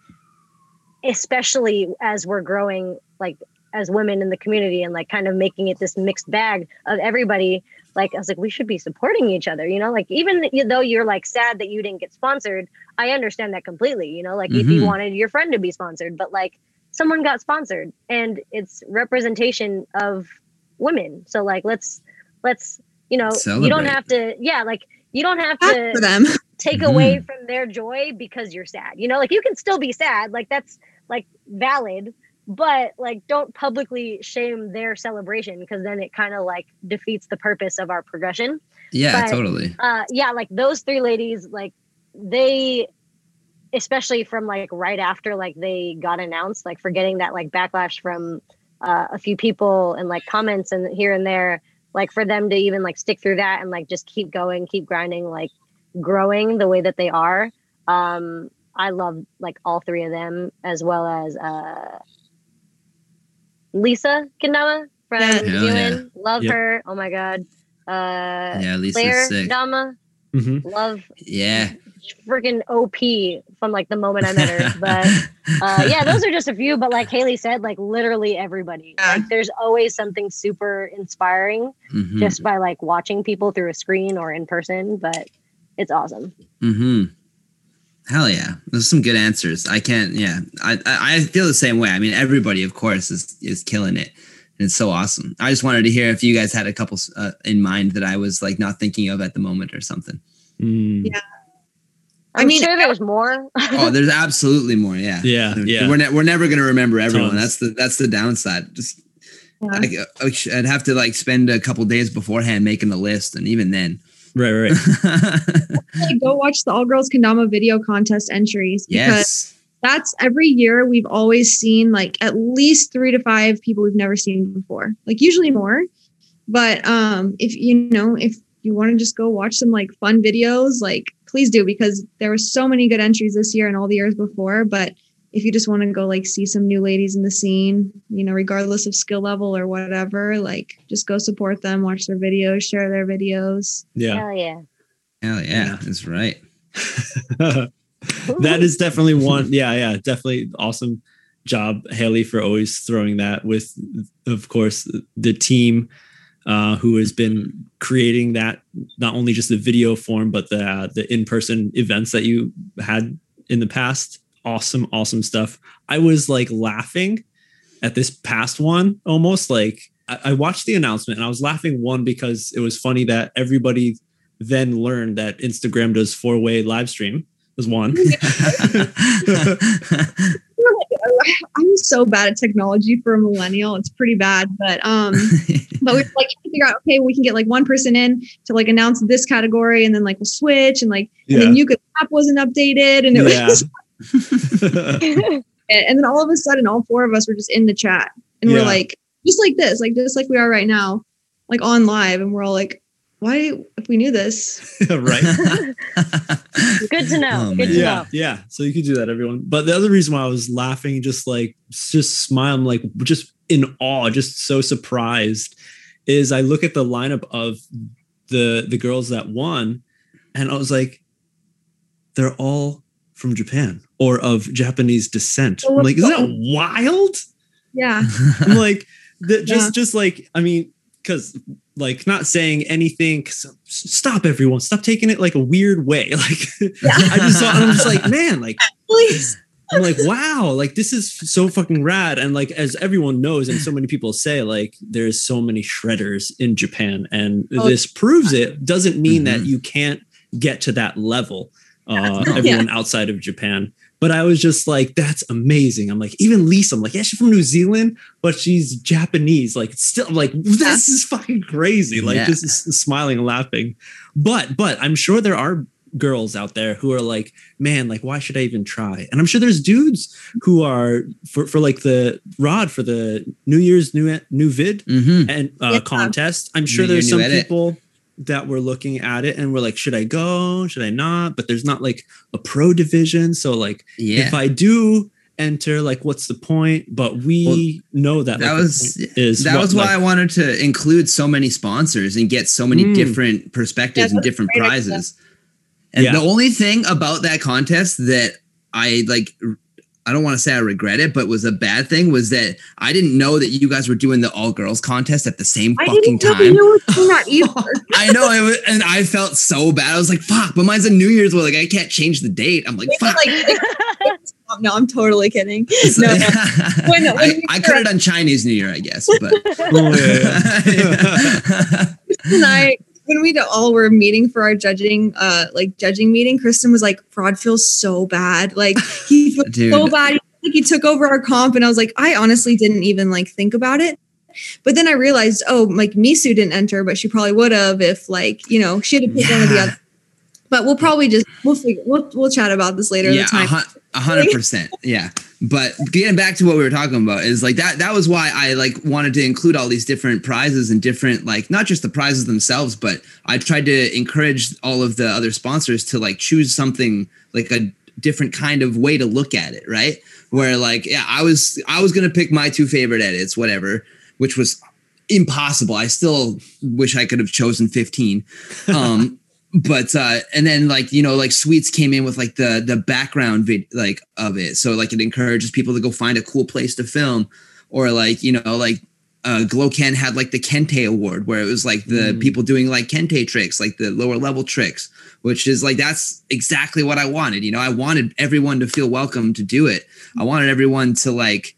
especially as we're growing like as women in the community and like kind of making it this mixed bag of everybody like i was like we should be supporting each other you know like even though you're like sad that you didn't get sponsored i understand that completely you know like if you Mhm. wanted your friend to be sponsored but like someone got sponsored and it's representation of women so like let's let's you know you don't have to yeah like you don't have to for them. take Mhm. away from their joy because you're sad. You know, like you can still be sad, like that's like valid, but like don't publicly shame their celebration because then it kind of like defeats the purpose of our progression. Yeah, but- totally. Uh yeah, like those three ladies, like they especially from like right after like they got announced, like for getting that like backlash from uh, a few people and like comments and here and there, like for them to even like stick through that and like just keep going, keep grinding, like growing the way that they are. Um, I love like all three of them as well as uh, Lisa Kendama from Yeah. New Hell Zealand. Love Yep. her. Oh my god. Uh, Yeah, Lisa's Claire sick. Dama. hmm Love Yeah. freaking OP from like the moment I met her. But uh, yeah, those are just a few. But like Haley said, like literally everybody. Yeah. Like there's always something super inspiring Mhm. just by like watching people through a screen or in person. But it's awesome. hmm Hell yeah, those are some good answers. I can't. Yeah, I, I I feel the same way. I mean, everybody, of course, is is killing it, and it's so awesome. I just wanted to hear if you guys had a couple uh, in mind that I was like not thinking of at the moment or something. Mm. Yeah. I'm I mean, sure there's more. Oh, there's absolutely more. Yeah, Yeah, yeah. We're ne- we're never gonna remember everyone. Tons. That's the that's the downside. Just Yeah. like, uh, I'd have to like spend a couple days beforehand making the list, and even then, Right, right. Like, go watch the All Girls Kendama video contest entries because yes, that's every year we've always seen like at least three to five people we've never seen before. Like usually more. But um if you know, if you want to just go watch some like fun videos, like please do because there were so many good entries this year and all the years before. But if you just want to go like see some new ladies in the scene, you know, regardless of skill level or whatever, like just go support them, watch their videos, share their videos. Yeah. Hell yeah. hell yeah, that's right. that is definitely one. Yeah, yeah, definitely awesome job, Haley, for always throwing that with, of course, the team uh, who has been creating that not only just the video form but the the in person events that you had in the past. Awesome, awesome stuff. I was like laughing at this past one almost like I, I watched the announcement and I was laughing one because it was funny that everybody then learned that Instagram does four way live stream was one. I'm so bad at technology for a millennial. It's pretty bad, but um but we like to figure out okay we can get like one person in to like announce this category and then like we'll switch and like and then you could app wasn't updated and it Yeah. was and then all of a sudden all four of us were just in the chat and we're like just like this like just like we are right now like on live and we're all like why if we knew this? right? Good to know. Oh, Good to yeah, know. yeah. So you could do that, everyone. But the other reason why I was laughing, just like just smiling, like just in awe, just so surprised, is I look at the lineup of the the girls that won, and I was like, they're all from Japan or of Japanese descent. I'm like, isn't that wild? Yeah. I'm like, the, just Yeah. just like I mean, because like not saying anything. stop, everyone! Stop taking it like a weird way. Like I just saw, I'm just like, man, like Please. I'm like, wow, like this is so fucking rad. And like as everyone knows, and so many people say, like there's so many shredders in Japan, and Oh, this proves it. Doesn't mean that Mhm. you can't get to that level. Uh, No. everyone outside of Japan. But I was just like, that's amazing. I'm like, even Lisa, I'm like, yeah, she's from New Zealand, but she's Japanese. Like, still, I'm like, this is fucking crazy. Like, Yeah. just smiling and laughing. But, but I'm sure there are girls out there who are like, man, like, why should I even try? And I'm sure there's dudes who are for, for like the rod for the New Year's new new vid hmm and uh, Yeah. contest. I'm sure New there's new some edit. people that we're looking at it and we're like, should I go? Should I not? But there's not like a pro division. So like Yeah. if I do enter, like what's the point? But we know that that like, was is that what, was why like, I wanted to include so many sponsors and get so many Mm. different perspectives and different great idea. prizes. And Yeah. the only thing about that contest that I like I don't want to say I regret it, but was a bad thing was that I didn't know that you guys were doing the all girls contest at the same I fucking time. you were doing that either. I know it was, and I felt so bad. I was like, "Fuck!" But mine's a New Year's. Well, like I can't change the date. I'm like, "Fuck!" like, no, I'm totally kidding. No, no. When- when I, I could have done Chinese New Year, I guess, but Oh, and I when we all were meeting for our judging uh like judging meeting, Kristen was like, Fraud feels so bad. Like he feels Dude. so bad. Like he took over our comp, and I was like, I honestly didn't even like think about it. But then I realized, oh, like Misu didn't enter, but she probably would have if like, you know, she had to pick one of the other. But we'll probably just we'll figure we'll we'll chat about this later. yeah, the time. a hun- a hundred percent. Yeah, but getting back to what we were talking about is like that. That was why I like wanted to include all these different prizes and different like not just the prizes themselves, but I tried to encourage all of the other sponsors to like choose something like a different kind of way to look at it, right? Where like yeah, I was I was gonna pick my two favorite edits, whatever, which was impossible. I still wish I could have chosen fifteen. Um, but uh and then like you know like sweets came in with like the the background vid like of it. So like it encourages people to go find a cool place to film or like you know like uh glowken had like the kente award where it was like the Mm. people doing like kente tricks like the lower level tricks which is like that's exactly what i wanted you know? I wanted everyone to feel welcome to do it. I wanted everyone to like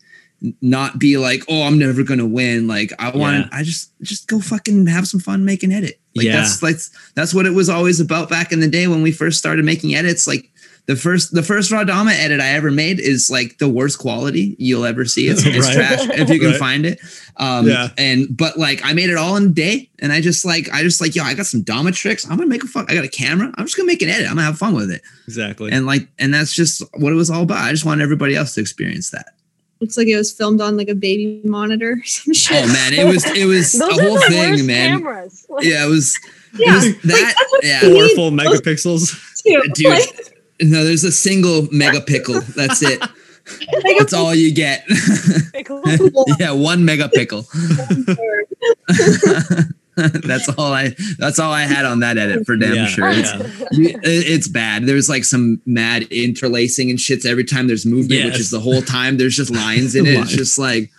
not be like oh i'm never gonna win. Like i want Yeah. i just just go fucking have some fun making edit like Yeah. that's like that's what it was always about back in the day when we first started making edits. Like the first the first Radama edit I ever made is like the worst quality you'll ever see. It's, it's Right. trash if you can Right. find it. Um Yeah. and but like I made it all in a day and I just like I just like yo, I got some Dama tricks. I'm gonna make a fuck I got a camera. I'm just gonna make an edit. I'm gonna have fun with it. exactly. And like and that's just what it was all about. I just wanted everybody else to experience that. Looks like it was filmed on like a baby monitor or some shit. Oh man, it was it was Those a are whole the thing, worst man. cameras. Yeah, it was yeah. was like, that- that's yeah. Four full megapixels. two. Dude. Like, no, there's a single megapickle. That's it. That's all you get. yeah, one megapickle. that's all I. That's all I had on that edit for damn Yeah, sure. It's, yeah. it's bad. There's like some mad interlacing and shits every time there's movement, which is the whole time. There's just lines in it. It's just like,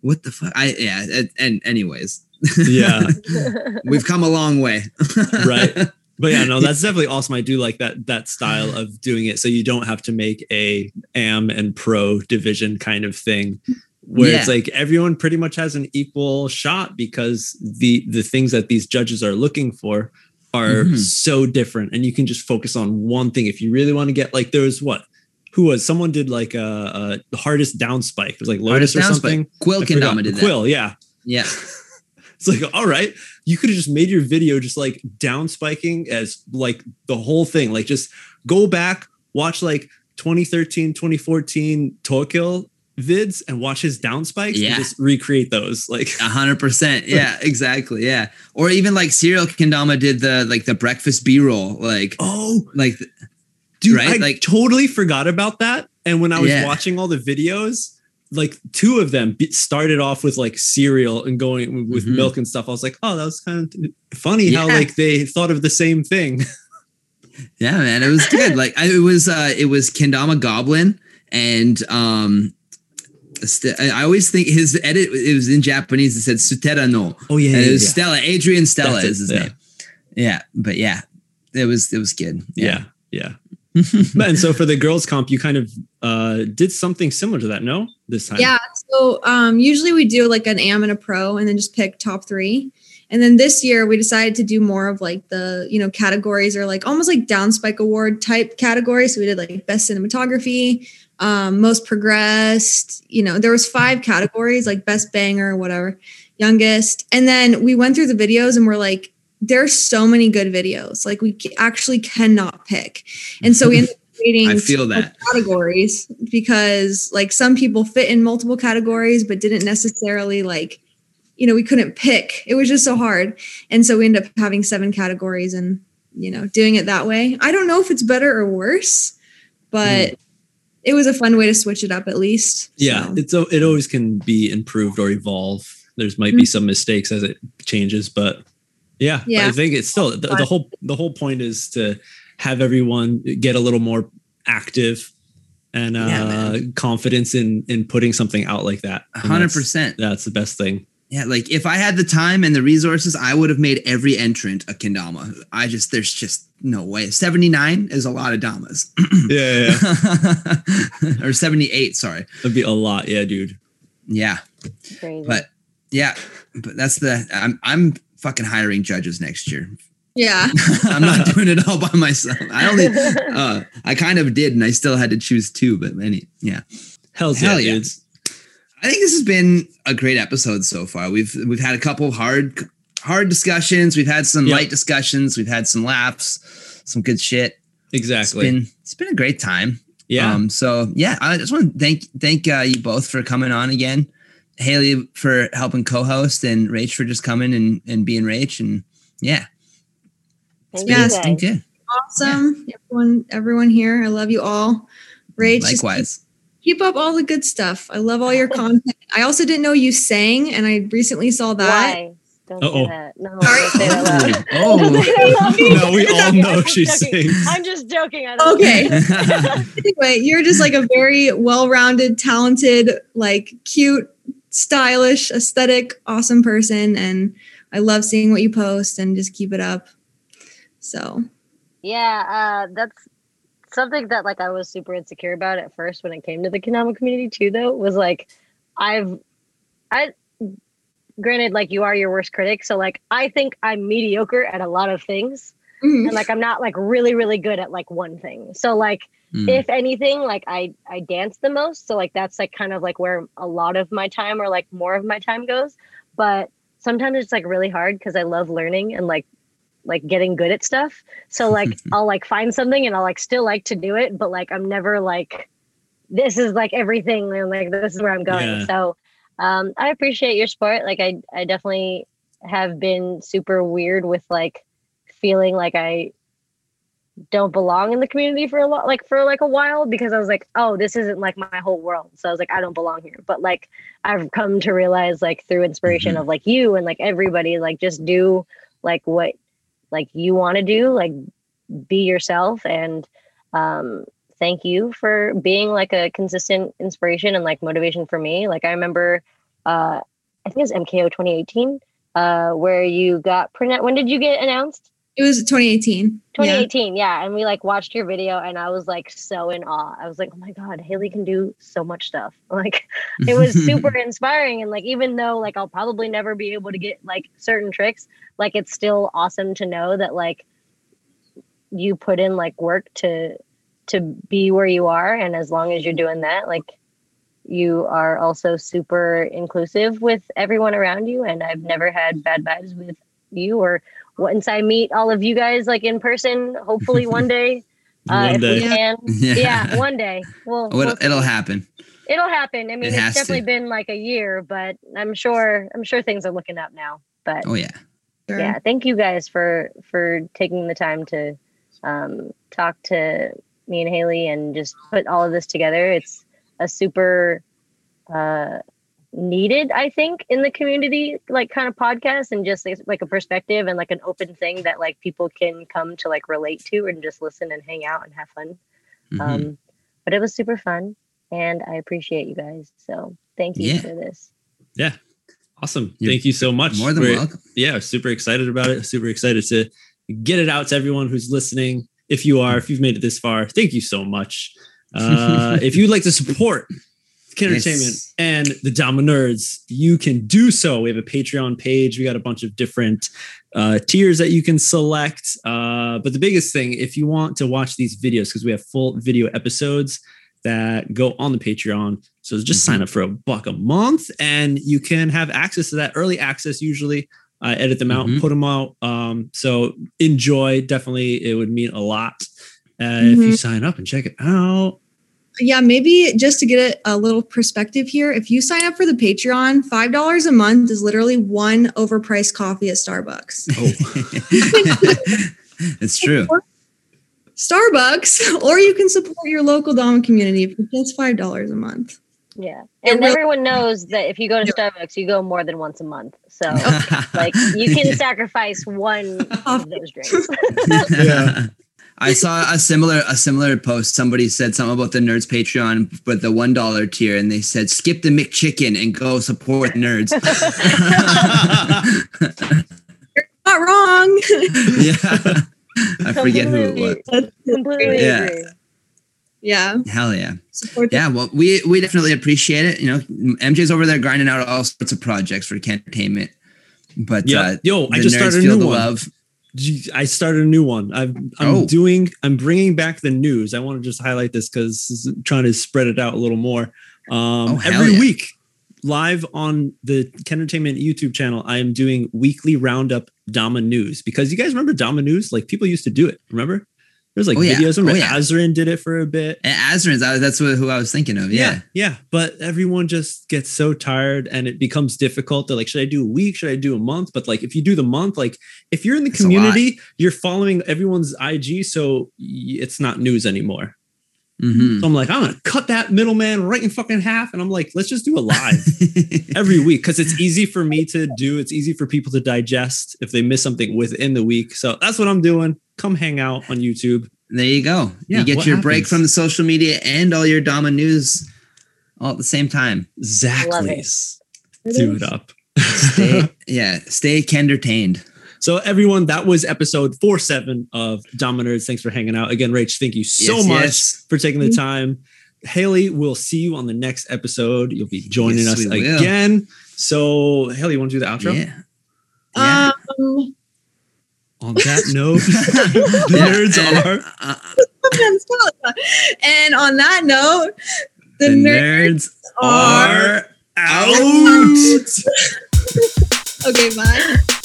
what the fuck? I yeah. And, and anyways, yeah. we've come a long way. Right. But yeah, no, that's definitely awesome. I do like that that style of doing it, so you don't have to make a am and pro division kind of thing, where it's like everyone pretty much has an equal shot because the the things that these judges are looking for are Mhm. so different, and you can just focus on one thing if you really want to get like there was what who was someone did like a, a hardest down spike it was like Lotus Hardest or something. spike. Quill. Kendama did that. Quill, yeah. Yeah. It's like, all right, you could have just made your video just like down spiking as like the whole thing. Like just go back, watch like 2013, 2014 Tokyo vids and watch his down spikes Yeah. and just recreate those. Like A hundred percent. Yeah, exactly. Yeah. Or even like Serial Kendama did the like the breakfast B roll. Like oh like dude, Right? I Like- totally forgot about that. And when I was Yeah. watching all the videos, like two of them started off with like cereal and going with Mhm. milk and stuff. I was like, oh, that was kind of funny how like they thought of the same thing. Yeah, man, it was good. like I, it was, uh, it was Kendama Goblin, and um, st- I I always think his edit. It was in Japanese. It said Sutera no, Oh yeah, and it was Stella. Adrian Stella That's it, is his yeah. name. Yeah, but yeah, it was it was good. yeah, yeah. But- and so for the girls comp, you kind of uh, did something similar to that, no? This time, Yeah. So um, usually we do like an AM and a pro and then just pick top three. And then this year we decided to do more of like the, you know, categories or like almost like downspike award type categories. So we did like best cinematography, um, most progressed, you know, there was five categories like best banger, whatever, youngest. And then we went through the videos and we're like, there's so many good videos. Like we actually cannot pick. And so we ended up creating I feel that. categories because like some people fit in multiple categories but didn't necessarily like you know we couldn't pick it was just so hard and so we ended up having seven categories and you know doing it that way i don't know if it's better or worse but it was a fun way to switch it up at least yeah. So, It's a, it always can be improved or evolve. There's might be some mistakes as it changes, but yeah, but I think it's still the, the whole the whole point is to have everyone get a little more active and uh, man. confidence in in putting something out like that. A Hundred percent. That's the best thing. Yeah, like if I had the time and the resources, I would have made every entrant a kendama. I just there's just no way. 79 is a lot of damas. Yeah, yeah, or 78, sorry. that'd be a lot. Yeah, dude. Yeah. Crazy. But yeah, but that's the I'm I'm fucking hiring judges next year. yeah I'm not doing it all by myself. I only uh I kind of did and I still had to choose two, but any yeah. Hell's Hell yeah, yeah. dudes. I think this has been a great episode so far. We've we've had a couple hard hard discussions. We've had some Yep. light discussions. We've had some laughs, some good shit. Exactly. It's been it's been a great time. yeah. Um, so yeah, I just want to thank thank uh, you both for coming on again. Haley for helping co-host and Rach for just coming and and being Rach and yeah, Thank Yeah, you it's been guys. good. awesome everyone everyone here i love you all Rach, just Likewise. Keep up all the good stuff i love all your content i also didn't know you sang and i recently saw that Why? Don't Uh-oh. say that. No, don't say that. Oh. Don't say that loud. No, we all I'm know just she joking. sings. I'm just joking. I don't Okay. Oh. anyway, you're just like a very well-rounded, talented, like cute, stylish, aesthetic, awesome person, and I love seeing what you post and just keep it up. So Yeah, uh, that's something that like I was super insecure about at first when it came to the kendama community too. Though was like, I've, I, granted, like you are your worst critic, so like I think I'm mediocre at a lot of things, mhm. and like I'm not like really really good at like one thing. So like Mm. if anything, like I I dance the most, so like that's like kind of like where a lot of my time or like more of my time goes. But sometimes it's like really hard because I love learning and like like getting good at stuff. So like I'll like find something and I'll like still like to do it, but like I'm never like this is like everything and like this is where I'm going. Yeah. So um I appreciate your support. Like I I definitely have been super weird with like feeling like I don't belong in the community for a lot like for like a while because I was like, oh, this isn't like my whole world. So I was like, I don't belong here. But like I've come to realize like through inspiration Mhm. of like you and like everybody, like just do like what like you want to do, like be yourself and um thank you for being like a consistent inspiration and like motivation for me. Like I remember uh I think it was MKO 2018, uh, where you got pronounced. When did you get announced? It was 2018. Yeah. 2018, yeah. And we like watched your video and I was like so in awe. I was like, oh my God, Haley can do so much stuff. Like it was super inspiring. And like, even though like I'll probably never be able to get like certain tricks, like it's still awesome to know that like you put in like work to to be where you are. And as long as you're doing that, like you are also super inclusive with everyone around you. And I've never had bad vibes with you or once I meet all of you guys like in person, hopefully one day. Uh, One if day. we can. Yeah. Yeah. one day. Well, it'll, it'll happen. it'll happen. I mean, It it's has to. definitely been like a year, but I'm sure I'm sure things are looking up now. But Oh yeah. Sure. yeah, thank you guys for for taking the time to um, talk to me and Haley and just put all of this together. It's a super uh, needed, I think, in the community, like kind of podcast and just like, like a perspective and like an open thing that like people can come to like relate to and just listen and hang out and have fun. Mhm. Um, but it was super fun and I appreciate you guys. So thank you Yeah. for this. Yeah awesome. You're Thank you so much. More than We're- welcome. yeah, super excited about it. Super excited to get it out to everyone who's listening. If you are, if you've made it this far, thank you so much. Uh, if you'd like to support Kid Yes. Entertainment and the Dama Nerds, you can do so. We have a Patreon page. We got a bunch of different uh, tiers that you can select. Uh, but the biggest thing, if you want to watch these videos, because we have full video episodes that go on the Patreon. So just sign up for a buck a month and you can have access to that early access usually. I edit them out, Mhm. put them out. Um, so enjoy. Definitely, it would mean a lot uh, if you Mhm. sign up and check it out. Yeah, maybe just to get a, a little perspective here, if you sign up for the Patreon, $5 a month is literally one overpriced coffee at Starbucks. Oh, it's true. Starbucks, or you can support your local Dama community for just $5 a month. Yeah. And will- everyone knows that if you go to Starbucks, you go more than once a month. So like you can sacrifice one of those drinks. Yeah. I saw a similar a similar post. Somebody said something about the nerds Patreon, but the one dollar tier, and they said skip the McChicken and go support nerds. You're Not wrong. yeah, I forget who it was. That's Completely Yeah. agree. yeah. Hell yeah, Support yeah. Well, we we definitely appreciate it. You know, MJ's over there grinding out all sorts of projects for Entertainment. But Yeah. uh, Yo, I just nerds started a feel new the one. love. I started a new one. I've, I'm Oh. doing. I'm bringing back the news. I want to just highlight this because trying to spread it out a little more. Um, Oh, every yeah. week, live on the Ken Entertainment YouTube channel, I am doing weekly roundup Dama news because you guys remember Dama news? Like people used to do it. Remember? There's like Oh, yeah. videos. Remember Oh, yeah. Azrin did it for a bit. And Azrin's, that's what, who I was thinking of. Yeah. yeah, But everyone just gets so tired and it becomes difficult. They're like, should I do a week? Should I do a month? But like, if you do the month, like if you're in the lot. community, you're following everyone's IG, so it's not news anymore. Mhm. So I'm like, I'm gonna cut that middleman right in fucking half, and I'm like, let's just do a live every week because it's easy for me to do. It's easy for people to digest if they miss something within the week. So that's what I'm doing. Come hang out on YouTube. There you go. Yeah, you get what your break from the social media and all your Dama news all at the same time. Exactly. It Do it up. Stay, yeah, stay entertained. So everyone, that was episode four seven of Dama Nerds. Thanks for hanging out again, Rach. Thank you so Yes, much yes. for taking the time. Haley, we'll see you on the next episode. You'll be joining Yes, us we will. again. So Haley, you want to do the outro? Yeah. Yeah. Um, On that note, the nerds are and on that note, the, the nerds, nerds are are out. okay. Bye.